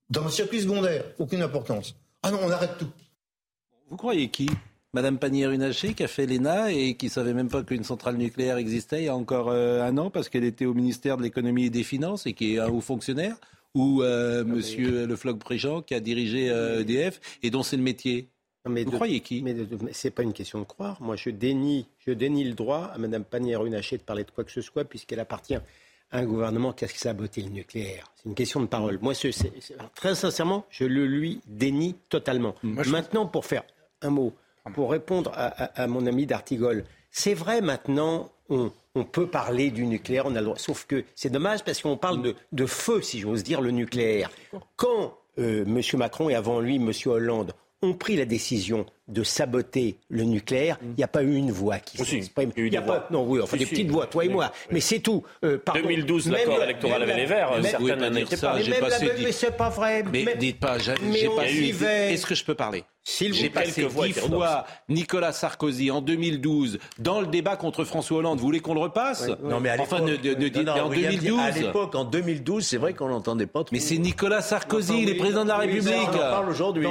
Dans le circuit secondaire, aucune importance. Ah non, on arrête tout. Vous croyez qui? Madame Pannier-Runacher qui a fait l'ENA et qui savait même pas qu'une centrale nucléaire existait il y a encore euh, un an parce qu'elle était au ministère de l'économie et des finances et qui est un haut fonctionnaire ou euh, Monsieur Le Floch-Préjean qui a dirigé EDF euh, e et dont c'est le métier. Vous croyez qui? Mais, c'est pas une question de croire. Moi, je dénie, je dénie le droit à Madame Pannier-Runacher de parler de quoi que ce soit puisqu'elle appartient à un gouvernement qui a saboté le nucléaire. C'est une question de parole. Moi, très sincèrement, je le lui dénie totalement. Maintenant, pour faire un mot pour répondre à, mon ami d'Artigol, c'est vrai maintenant, on, peut parler du nucléaire, on a le droit. Sauf que c'est dommage parce qu'on parle de, feu, si j'ose dire, le nucléaire. Quand euh, M. Macron et avant lui M. Hollande ont pris la décision de saboter le nucléaire, il n'y a pas eu une voix qui s'exprime. Il y a, pas, non, oui, enfin des petites voix, toi et moi. Mais c'est tout. Euh, 2012, l'accord électoral avec les Verts, certaines n'en étaient pas. Mais c'est pas vrai. Mais dites pas, j'ai pas eu. Est-ce que je peux parler j'ai passé dix fois Nicolas Sarkozy en 2012 dans le débat contre François Hollande. Vous voulez qu'on le repasse Non, mais à enfin, ne, en 2012. À l'époque, en 2012, c'est vrai qu'on l'entendait pas trop. Mais c'est Nicolas Sarkozy, il est président de la République. On parle aujourd'hui.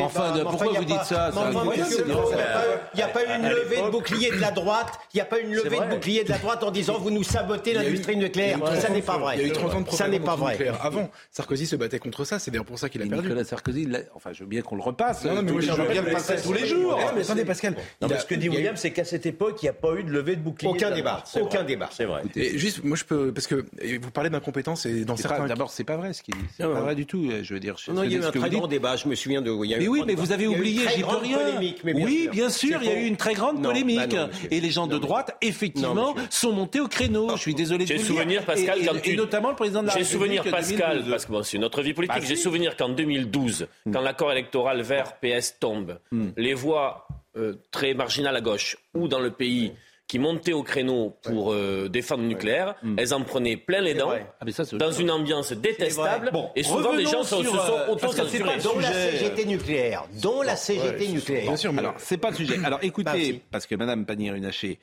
Enfin, pourquoi vous dites ça, Il n'y a pas eu une levée de bouclier de la droite. Il n'y a pas une levée de bouclier de la droite en disant vous nous sabotez l'industrie nucléaire. Ça n'est pas vrai. Il y a eu 30 ans de ça n'est pas vrai. Avant, Sarkozy se battait contre ça. C'est d'ailleurs pour ça qu'il a perdu. Nicolas Sarkozy, enfin, je veux bien qu'on le repasse. Non, mais je bien le passer tous les jours. Mais attendez, Pascal. Non, ce que dit William, c'est qu'à cette époque, il n'y a pas eu de levée de bouclier. Aucun débat. Aucun débat. C'est vrai. Juste, moi, je peux, parce que vous parlez d'incompétence et dans certains. D'abord, c'est pas vrai ce qu'il dit. C'est pas vrai du tout. Je veux dire. Non, il y a eu un très grand débat. Je me souviens de. Mais oui, mais vous avez oublié. J'y peux rien. Oui, bien sûr, il y a eu une très grande polémique. Et les gens de droite, effectivement, sont montés au créneau. Je suis désolé de vous J'ai souvenir, Pascal, et notamment le président de la République. J'ai souvenir, Pascal, parce que c'est notre vie politique. J'ai souvenir qu'en 2012, quand l'accord électoral vert PS tombe, les voix euh, très marginales à gauche ou dans le pays qui montaient au créneau pour euh, défendre le nucléaire, mm. elles en prenaient plein les dents, ah, dans une ambiance détestable, et souvent les gens se sont euh, auto-censurés. Dont la CGT nucléaire, dont la CGT nucléaire. Bien sûr, mais alors c'est pas le sujet. Alors écoutez, parce que Madame Pannier-Runacher,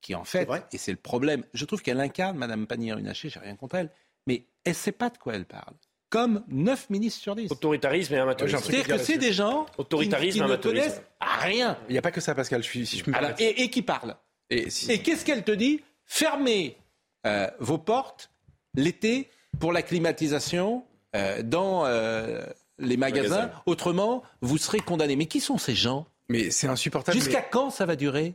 qui en fait, et c'est le problème, je trouve qu'elle incarne Madame Pannier-Runacher, j'ai rien contre elle, mais elle sait pas de quoi elle parle comme 9 ministres sur 10. Autoritarisme et amateurisme. C'est-à-dire que c'est des gens Autoritarisme qui, ne connaissent rien. Il n'y a pas que ça, Pascal, si je me et, qui parlent. Et, qu'est-ce qu'elle te dit Fermez euh, vos portes l'été pour la climatisation euh, dans euh, les magasins. Autrement, vous serez condamnés. Mais qui sont ces gens Mais c'est insupportable. Jusqu'à quand ça va durer?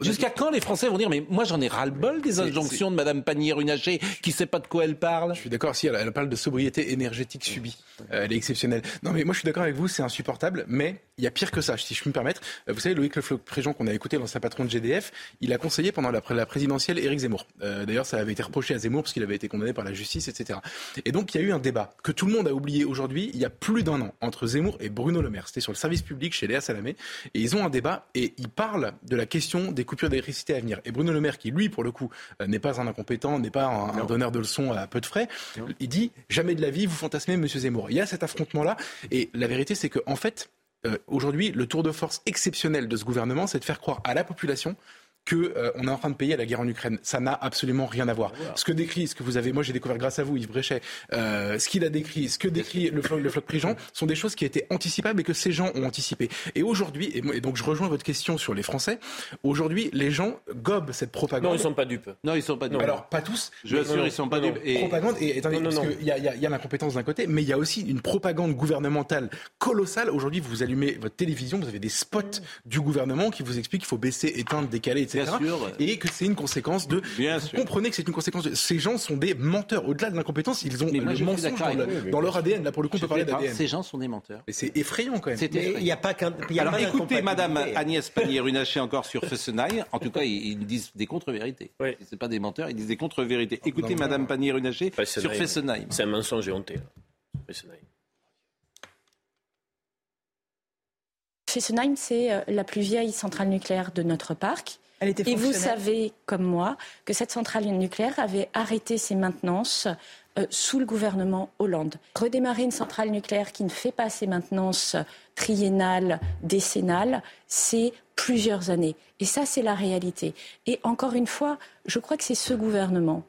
Jusqu'à quand les Français vont dire mais moi j'en ai ras-le-bol des injonctions de Madame Pannier-Runacher qui sait pas de quoi elle parle. Je suis d'accord si elle, parle de sobriété énergétique subie, euh, elle est exceptionnelle. Non mais moi je suis d'accord avec vous, c'est insupportable, mais il y a pire que ça, si je peux me permettre. Euh, vous savez Loïc Le Préjean qu'on a écouté dans sa patron de GDF, il a conseillé pendant la, la présidentielle Éric Zemmour. Euh, d'ailleurs ça avait été reproché à Zemmour parce qu'il avait été condamné par la justice, etc. Et donc il y a eu un débat que tout le monde a oublié aujourd'hui. Il y a plus d'un an entre Zemmour et Bruno Le Maire. C'était sur le service public chez Léa Salamé et ils ont un débat et ils parlent de la question des coupures d'électricité à venir. Et Bruno Le Maire, qui lui, pour le coup, euh, n'est pas un incompétent, n'est pas un, donneur de leçons à peu de frais, il dit jamais de la vie vous fantasmez Monsieur Zemmour. Il y a cet affrontement-là, et la vérité, c'est qu'en en fait, euh, aujourd'hui, le tour de force exceptionnel de ce gouvernement, c'est de faire croire à la population qu'on euh, on est en train de payer la guerre en Ukraine. Ça n'a absolument rien à voir. Ce que décrit, ce que vous avez, moi j'ai découvert grâce à vous, Yves Bréchet, euh, ce qu'il a décrit, ce que décrit le, le floc Prigent, sont des choses qui étaient anticipables et que ces gens ont anticipé. Et aujourd'hui, et, donc je rejoins votre question sur les Français, aujourd'hui les gens gobent cette propagande. Non, ils sont pas dupes. Non, ils sont pas dupes. Alors pas tous. Je vous assure, ils sont pas dupes. Et... Propagande, et attendez, parce qu'il y a, y, y a l'incompétence d'un côté, mais il y a aussi une propagande gouvernementale colossale. Aujourd'hui, vous allumez votre télévision, vous avez des spots du gouvernement qui vous expliquent qu'il faut baisser, éteindre, décaler, etc. Et que c'est une conséquence de. Bien vous comprenez que c'est une conséquence de. Ces gens sont des menteurs. Au-delà de l'incompétence, ils ont le mensonge dans, leur ADN. Là, pour le coup, on peut parler d'ADN. Ces gens sont des menteurs. Mais c'est effrayant quand même. Il n'y a pas qu'un. Alors écoutez, Madame Agnès Pannier-Runacher encore sur Fessenheim. En tout cas, ils, disent des contre-vérités. Oui. C'est pas des menteurs, ils disent des contre-vérités. Écoutez, Madame Pannier-Runacher sur Fessenheim. C'est un mensonge honté. Fessenheim. Fessenheim, c'est euh, la plus vieille centrale nucléaire de notre parc. Elle était Et vous savez, comme moi, que cette centrale nucléaire avait arrêté ses maintenances euh, sous le gouvernement Hollande. Redémarrer une centrale nucléaire qui ne fait pas ses maintenances triennales, décennales, c'est plusieurs années. Et ça, c'est la réalité. Et encore une fois, je crois que c'est ce gouvernement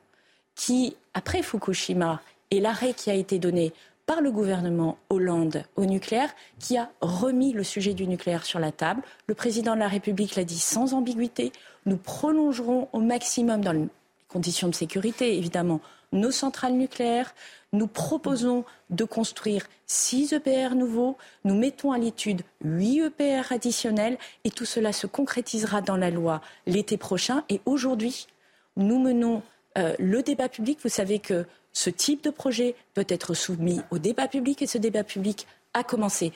qui, après Fukushima et l'arrêt qui a été donné par le gouvernement Hollande au nucléaire qui a remis le sujet du nucléaire sur la table. Le président de la République l'a dit sans ambiguïté. Nous prolongerons au maximum, dans les conditions de sécurité évidemment, nos centrales nucléaires. Nous proposons de construire 6 EPR nouveaux. Nous mettons à l'étude 8 EPR additionnels. Et tout cela se concrétisera dans la loi l'été prochain. Et aujourd'hui, nous menons euh, le débat public. Vous savez que ce type de projet peut être soumis au débat public et ce débat public a commencé.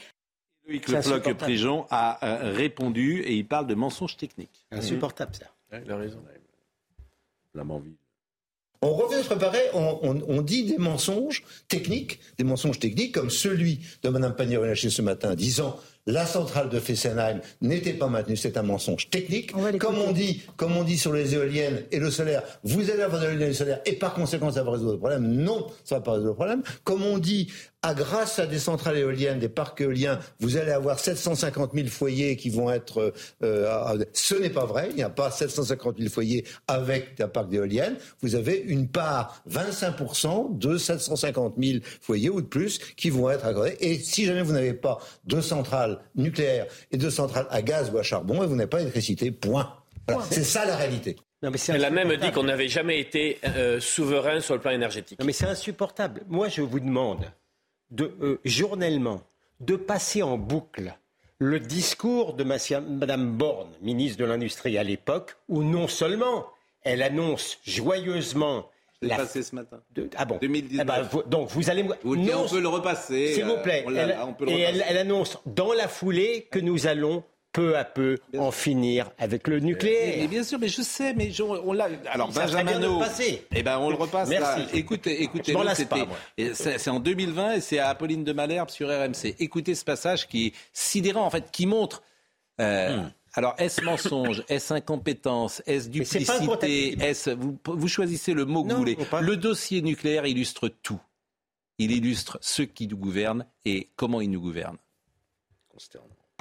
Loïc Le Prigent a euh, répondu et il parle de mensonges techniques. Insupportable ça. il a raison. La envie. On revient se préparer, on, dit des mensonges techniques, des mensonges techniques comme celui de Mme Pannier-Runacher ce matin, disant la centrale de Fessenheim n'était pas maintenue, c'est un mensonge technique. comme on dit, comme on dit sur les éoliennes et le solaire, vous allez avoir de l'éolienne et solaire et par conséquent ça va résoudre le problème. Non, ça va pas résoudre le problème. Comme on dit, à grâce à des centrales éoliennes, des parcs éoliens, vous allez avoir 750 000 foyers qui vont être. Euh, ce n'est pas vrai. Il n'y a pas 750 000 foyers avec un parc d'éoliennes. Vous avez une part 25 de 750 000 foyers ou de plus qui vont être accordés. Et si jamais vous n'avez pas de centrales nucléaires et de centrales à gaz ou à charbon, vous n'avez pas d'électricité. Point. C'est ça la réalité. Elle a même dit qu'on n'avait jamais été euh, souverain sur le plan énergétique. mais c'est insupportable. Moi, je vous demande de, euh, journellement de passer en boucle le discours de Mme Borne, ministre de l'Industrie à l'époque, où non seulement elle annonce joyeusement la passé ce matin. ah bon 2019. Eh ben, donc vous allez on peut le repasser. S'il vous plaît. Euh, et elle, annonce dans la foulée que nous allons peu à peu en finir avec le nucléaire. Mais, bien sûr, mais je sais, mais on l'a. Alors Benjamin eh ben on le repasse. Merci. Là. Écoutez, écoutez, c'est en 2020 et c'est à Apolline de Malherbe sur RMC. Écoutez ce passage qui est sidérant en fait, qui montre. Euh, hmm. Alors, est-ce mensonge Est-ce incompétence Est-ce duplicité est vous, vous, choisissez le mot que vous voulez. Le dossier nucléaire illustre tout. Il illustre ceux qui nous gouvernent et comment ils nous gouvernent.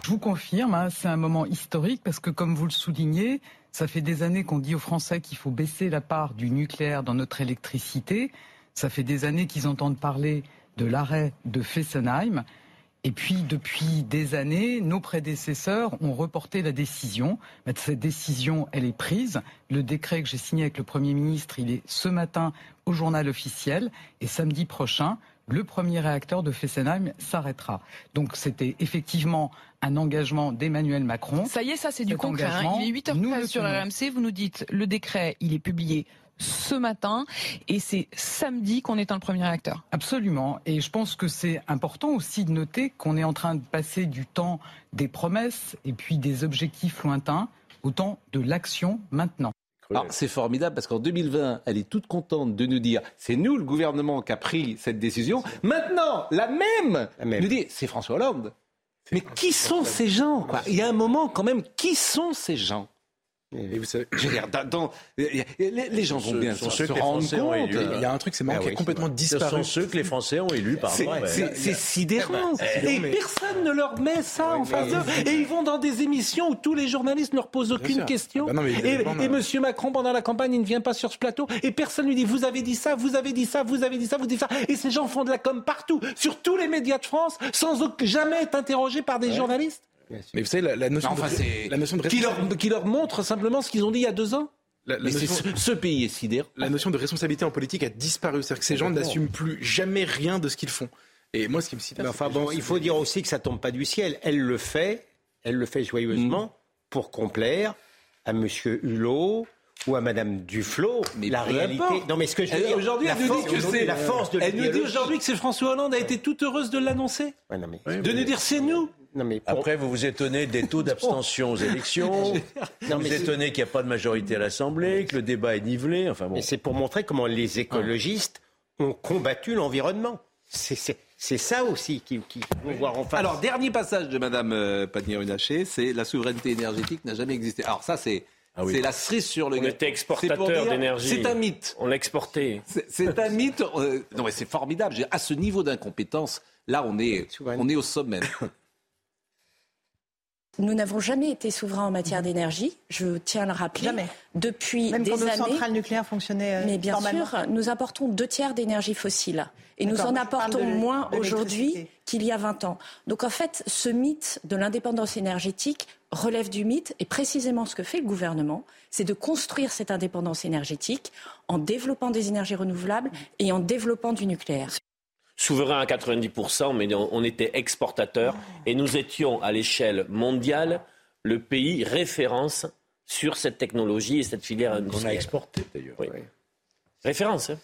Je vous confirme, hein, c'est un moment historique parce que, comme vous le soulignez, ça fait des années qu'on dit aux Français qu'il faut baisser la part du nucléaire dans notre électricité. Ça fait des années qu'ils entendent parler de l'arrêt de Fessenheim. Et puis, depuis des années, nos prédécesseurs ont reporté la décision. Cette décision, elle est prise. Le décret que j'ai signé avec le Premier ministre, il est ce matin au journal officiel. Et samedi prochain, le premier réacteur de Fessenheim s'arrêtera. Donc c'était effectivement un engagement d'Emmanuel Macron. Ça y est, ça c'est du concret. Hein. Il est 8h13 sur RMC, vous nous dites le décret, il est publié ce matin et c'est samedi qu'on éteint le premier réacteur. Absolument. Et je pense que c'est important aussi de noter qu'on est en train de passer du temps des promesses et puis des objectifs lointains au temps de l'action maintenant. C'est formidable parce qu'en 2020, elle est toute contente de nous dire c'est nous le gouvernement qui a pris cette décision. Maintenant, la même, nous dit c'est François Hollande. Mais qui sont ces gens Il y a un moment quand même, qui sont ces gens? Et vous savez, je veux dire, dans, les, gens vont bien se, rendre compte. Il y a un truc, c'est marrant, ah qui est complètement disparu. Ce sont ceux que les Français ont élus par C'est sidérant. Eh ben, et personne ne leur met ça en face d'eux. Et ils vont dans des émissions où tous les journalistes ne leur posent aucune question. Bah et, et Monsieur Macron, pendant la campagne, il ne vient pas sur ce plateau et personne lui dit vous avez dit ça, vous avez dit ça, vous avez dit ça, vous dites ça. Et ces gens font de la com partout, sur tous les médias de France, sans jamais être interrogés par des journalistes. Mais vous savez, la, notion, de, la notion de qui leur, qui leur montre simplement ce qu'ils ont dit il y a deux ans mais ce, pays est sidérant. La notion de responsabilité en politique a disparu. C'est-à-dire que ces gens n'assument plus jamais rien de ce qu'ils font. Et moi, ce qui me sidère. Enfin bon, il faut dire aussi que ça tombe pas du ciel. Elle le fait, elle le fait joyeusement mm. pour complaire à M. Hulot ou à Madame Duflot, mais la réalité. Non, mais ce que je veux dire, aujourd'hui, elle nous dit que c'est la force de Elle nous dit aujourd'hui que c'est François Hollande a été toute heureuse de l'annoncer. Ouais, mais... De nous dire c'est nous. Non, mais Après, vous vous étonnez des taux d'abstention aux élections. vous vous étonnez qu'il n'y a pas de majorité à l'Assemblée, que le débat est nivelé. Enfin bon. Mais c'est pour montrer comment les écologistes ont combattu l'environnement. C'est ça aussi qu'il qui faut voir en face. Alors, dernier passage de Mme euh, Pannier-Runacher, c'est la souveraineté énergétique n'a jamais existé. Alors ça, c'est ah c'est la cerise sur le On était exportateur d'énergie. C'est un mythe. On l'exportait. C'est un mythe. Euh, non, mais c'est formidable. À ce niveau d'incompétence, là, on est, on est au sommet. Nous n'avons jamais été souverains en matière d'énergie, je tiens à le rappeler. Jamais. Depuis Même des quand années. nos centrales nucléaires fonctionnaient euh, Mais bien sûr, nous apportons deux tiers d'énergie fossile. Et nous en apportons moins aujourd'hui qu'il y a 20 ans. Donc en fait, ce mythe de l'indépendance énergétique relève du mythe. Et précisément ce que fait le gouvernement, c'est de construire cette indépendance énergétique en développant des énergies renouvelables et en développant du nucléaire souverain à 90%, mais on était exportateur et nous étions à l'échelle mondiale le pays référence sur cette technologie et cette filière industrielle. On a exporté d'ailleurs. Référence. Hein.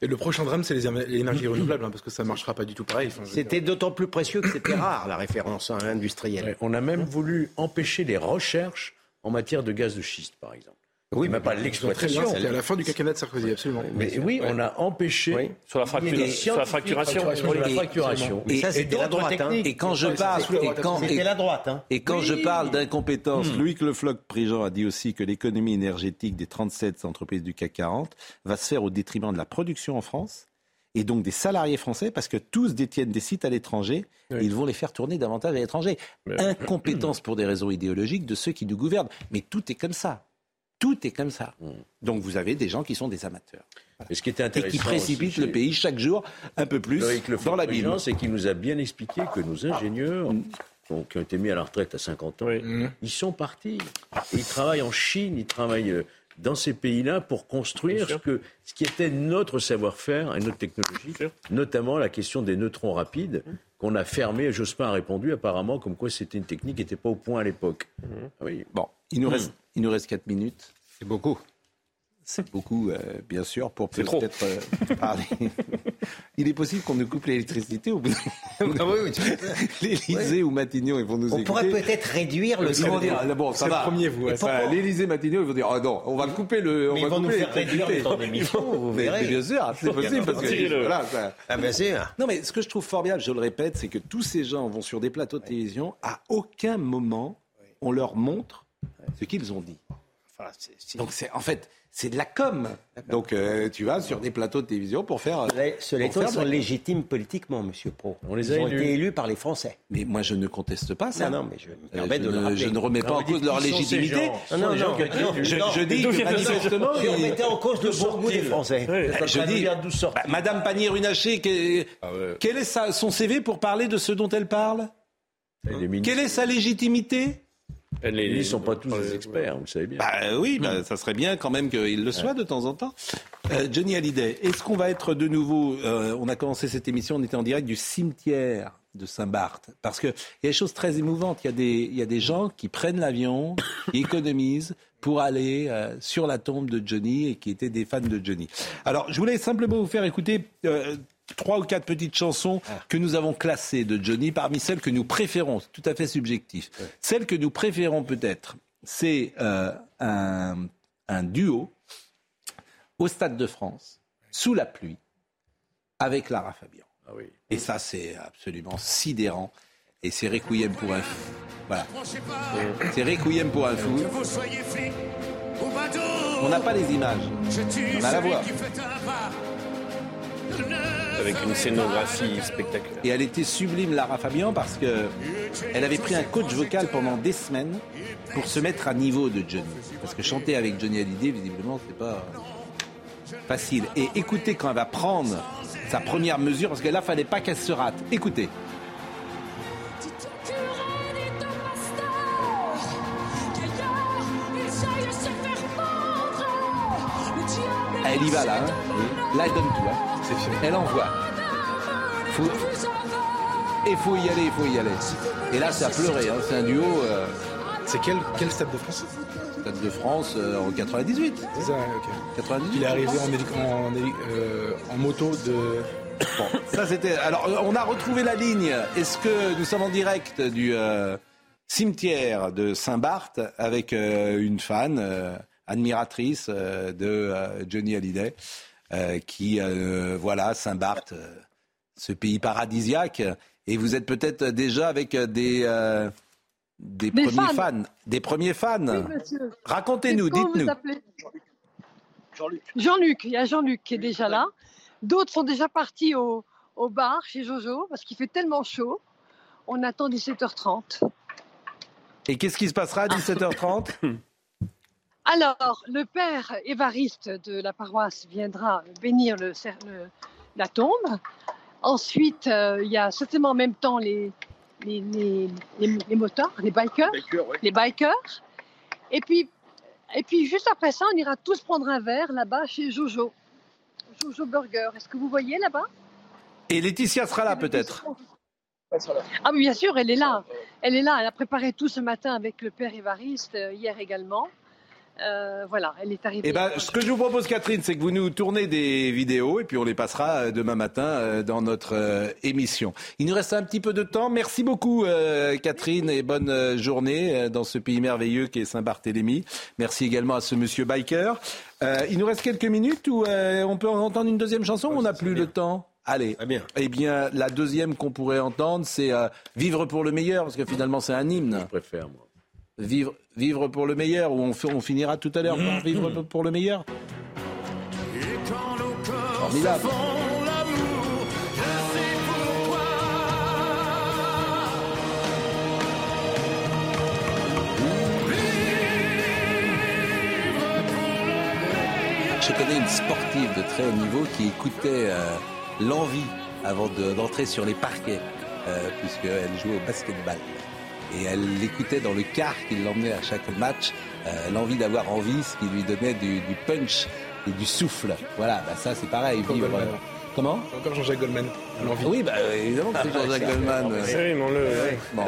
Et le prochain drame, c'est les énergies renouvelables, hein, parce que ça ne marchera pas du tout pareil. c'était d'autant plus précieux que c'était rare, la référence industrielle. on a même voulu empêcher les recherches en matière de gaz de schiste, par exemple. Oui, mais pas l'exploitation. C'était à la fin du quinquennat de Sarkozy, absolument. Mais oui, on a empêché sur, la sur, la fracturation. Sur la fracturation. Et, ça, c'était la droite. Hein. Et quand je parle, et quand, la droite. Hein. Et quand je parle d'incompétence, Louis Le Prigent a dit aussi que l'économie énergétique des 37 entreprises du CAC 40 va se faire au détriment de la production en France et donc des salariés français, parce que tous détiennent des sites à l'étranger, et ils vont les faire tourner davantage à l'étranger. Incompétence pour des raisons idéologiques de ceux qui nous gouvernent. Mais tout est comme ça. Tout est comme ça. Hmm. Donc vous avez des gens qui sont des amateurs. Et, ce qui était intéressant et qui précipitent le pays chaque jour un peu plus le dans l'abîme. C'est qu'il nous a bien expliqué que nos ingénieurs, hmm. qui ont été mis à la retraite à 50 ans, hmm. ils sont partis. Ils travaillent en Chine, ils travaillent euh, dans ces pays-là pour construire ce, que, ce qui était notre savoir-faire et notre technologie, notamment la question des neutrons rapides qu'on a fermé. Jospin a répondu apparemment comme quoi c'était une technique qui n'était pas au point à l'époque. Ah oui. Bon, il nous reste il nous reste 4 minutes. C'est beaucoup. C'est beaucoup, euh, bien sûr, pour peut-être euh, parler. Il est possible qu'on nous coupe l'électricité au bout de... ah oui, L'Élysée ou Matignon, ils vont nous On pourrait peut-être réduire le... Ils dire, bon, ça va. premier, vous. L'Élysée, Matignon, ils vont dire, oh non, on va couper le... Mais on ils va vont nous faire réduire le temps d'émission, vous verrez. bien sûr, c'est possible, parce que... Voilà, ça... Ah bien sûr. Non, mais ce que je trouve formidable, je le répète, c'est que tous ces gens vont sur des plateaux de télévision, à aucun moment, on leur montre ce qu'ils ont dit. Donc c'est en fait c'est de la com. Donc euh, tu vas sur des plateaux de télévision pour faire. Les pour sont légitimes politiquement, Monsieur Pro. On les a Ils ont été élus par les Français. Mais moi je ne conteste pas ça. Non, non, mais je me permets de ne, le Je ne remets pas en cause leur légitimité. Non, non, non, je, dis que manifestement, ils remettaient en cause le bon goût des Français. Je dis, bah, Madame Pannier-Runacher, ah quel est son CV pour parler de ce dont elle parle? Quelle est sa légitimité? Les, ils ne sont pas tous des experts, vous le savez bien. Bah, oui, bah, ça serait bien quand même qu'ils le soient de temps en temps. Euh, Johnny Hallyday, est-ce qu'on va être de nouveau... Euh, on a commencé cette émission, on était en direct du cimetière de Saint-Barth. Parce qu'il y a des choses très émouvantes. Il y a des, il y a des gens qui prennent l'avion, qui économisent pour aller euh, sur la tombe de Johnny et qui étaient des fans de Johnny. Alors, je voulais simplement vous faire écouter trois ou quatre petites chansons ah. que nous avons classées de Johnny parmi celles que nous préférons. C'est tout à fait subjectif. Celle que nous préférons peut-être, c'est euh, un, duo au Stade de France, sous la pluie, avec Lara Fabian. Ah Et ça, c'est absolument sidérant. Et c'est Requiem pour un fou. Voilà. C'est Requiem pour un fou. On n'a pas les images. On a la voix avec une scénographie spectaculaire. Et elle était sublime, Lara Fabian, parce que elle avait pris un coach vocal pendant des semaines pour se mettre à niveau de Johnny. Parce que chanter avec Johnny Hallyday, visiblement, c'est pas facile. Et écoutez quand elle va prendre sa première mesure, parce que là, fallait pas qu'elle se rate. Écoutez. Elle y va là, hein. là elle donne tout. Hein. Elle envoie. Faut... Et faut y aller, il faut y aller. Et là, ça a pleuré. Hein. C'est un duo. Euh, c'est quel, quel Stade de France? Stade de France en 98. C'est ça, ok. 98. Il est arrivé en, en moto de Bon, ça c'était. Alors, on a retrouvé la ligne. Est-ce que nous sommes en direct du euh, cimetière de Saint-Barth avec euh, une fan, euh, admiratrice de Johnny Hallyday, qui, voilà, Saint-Barth, ce pays paradisiaque. Et vous êtes peut-être déjà avec des. des, premiers fans. Des premiers fans. Racontez-nous, dites-nous. Jean-Luc. Jean-Luc, il y a Jean-Luc qui est déjà là. D'autres sont déjà partis au, bar chez Jojo parce qu'il fait tellement chaud. On attend 17h30. Et qu'est-ce qui se passera à 17h30 Alors, le père Évariste de la paroisse viendra bénir le, la tombe. Ensuite, euh, il y a certainement en même temps les, les, les, les motards, les bikers. Les bikers. Et, puis, et puis, juste après ça, on ira tous prendre un verre là-bas chez Jojo. Jojo Burger. Est-ce que vous voyez là-bas? Et Laetitia sera là peut-être Ah oui, bien sûr, elle est là. Elle est là. Elle a préparé tout ce matin avec le père Évariste, euh, hier également. Euh, voilà, elle est arrivée. Eh ben, ce que je vous propose, Catherine, c'est que vous nous tournez des vidéos et puis on les passera euh, demain matin dans notre émission. Il nous reste un petit peu de temps. Merci beaucoup, Catherine, et bonne journée dans ce pays merveilleux qui est Saint-Barthélemy. Merci également à ce monsieur Biker. Euh, il nous reste quelques minutes où euh, on peut entendre une deuxième chanson ou on n'a plus le temps? Allez. bien. Eh bien, la deuxième qu'on pourrait entendre, c'est euh, Vivre pour le meilleur, parce que finalement, c'est un hymne. Je préfère, moi. Vivre, vivre pour le meilleur, ou on, on finira tout à l'heure par Vivre pour le meilleur. Formidable. je connais une sportive de très haut niveau qui écoutait euh, l'envie avant d'entrer sur les parquets, euh, puisqu'elle jouait au basketball. Et elle l'écoutait dans le car qui l'emmenait à chaque match, euh, l'envie d'avoir envie, ce qui lui donnait du, punch et du souffle. Voilà, bah ça c'est pareil, vivre. Comment Encore Jean-Jacques Goldman. Oui, bah, évidemment que c'est ah, Jean-Jacques Goldman. Oui, Bon.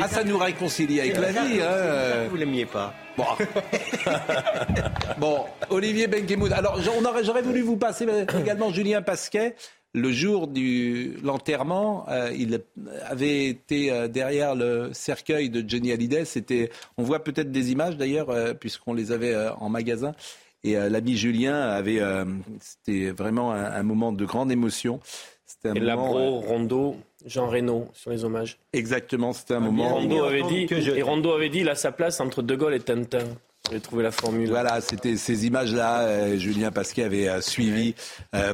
Ah, ça nous réconcilie avec la vie. Hein. Vous l'aimiez pas Bon. bon, Olivier Benkemoud. Alors, j'aurais voulu vous passer également Julien Pasquet. Le jour de l'enterrement, euh, il avait été euh, derrière le cercueil de Johnny Hallyday. C'était, on voit peut-être des images d'ailleurs, euh, puisqu'on les avait en magasin. Et l'ami Julien avait, c'était vraiment un, moment de grande émotion. C'était un et moment, euh, Rondo, Jean Reno sur les hommages. Exactement, c'était un moment. Rondo avait dit, et Rondo avait dit, il a sa place entre De Gaulle et Tintin. J'ai trouvé la formule. Voilà, c'était ces images-là. Julien Pasquet avait suivi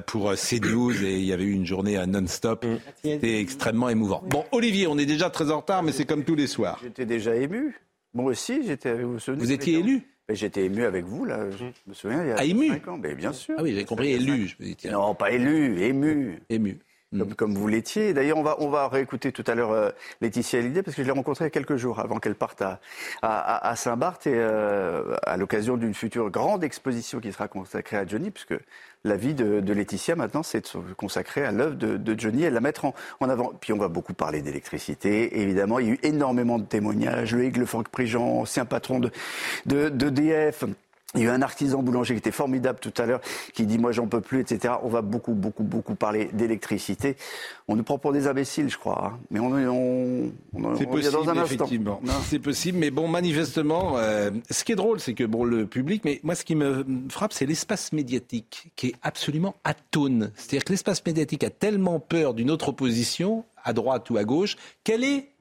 pour CNews et il y avait eu une journée non-stop. Mm. C'était extrêmement émouvant. Bon, Olivier, on est déjà très en retard, mais c'est comme tous les soirs. J'étais déjà ému. Moi aussi, j'étais. Vous, vous étiez élu J'étais ému avec vous, là, je mm. me souviens, il y a ah, ému? 5 ans. Mais bien sûr. Ah oui, j'ai compris élu. Non, pas élu, ému. Ému. Comme, comme, vous l'étiez. D'ailleurs, on va, on va réécouter tout à l'heure euh, Laetitia Hallyday, parce que je l'ai rencontrée il y a quelques jours avant qu'elle parte à, à, à Saint-Barth, et euh, à l'occasion d'une future grande exposition qui sera consacrée à Johnny, puisque la vie de, de Laetitia maintenant, c'est de se consacrer à l'œuvre de, de, Johnny et la mettre en, en, avant. Puis on va beaucoup parler d'électricité, évidemment. Il y a eu énormément de témoignages. Le Aigle Franck Prigent, ancien patron de, de, d'EDF, il y a eu un artisan boulanger qui était formidable tout à l'heure, qui dit moi j'en peux plus, etc. On va beaucoup, beaucoup, beaucoup parler d'électricité. On nous prend pour des imbéciles, je crois, hein. mais on, on, on, c'est possible, dans un instant. Effectivement. C'est possible, mais bon, manifestement, euh, ce qui est drôle, c'est que bon, le public, mais moi ce qui me frappe, c'est l'espace médiatique qui est absolument atone. C'est-à-dire que l'espace médiatique a tellement peur d'une autre opposition, à droite ou à gauche, qu'elle est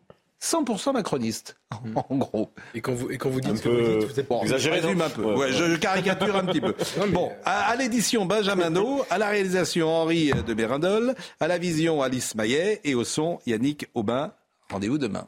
100% macroniste, hmm. en gros. Et quand vous, et quand vous dites que vous, êtes bon, je résume un peu. Ouais, je caricature un petit peu. Bon, à, l'édition Benjamin Do, à la réalisation Henri de Bérindol, à la vision Alice Maillet et au son Yannick Aubin. Rendez-vous demain.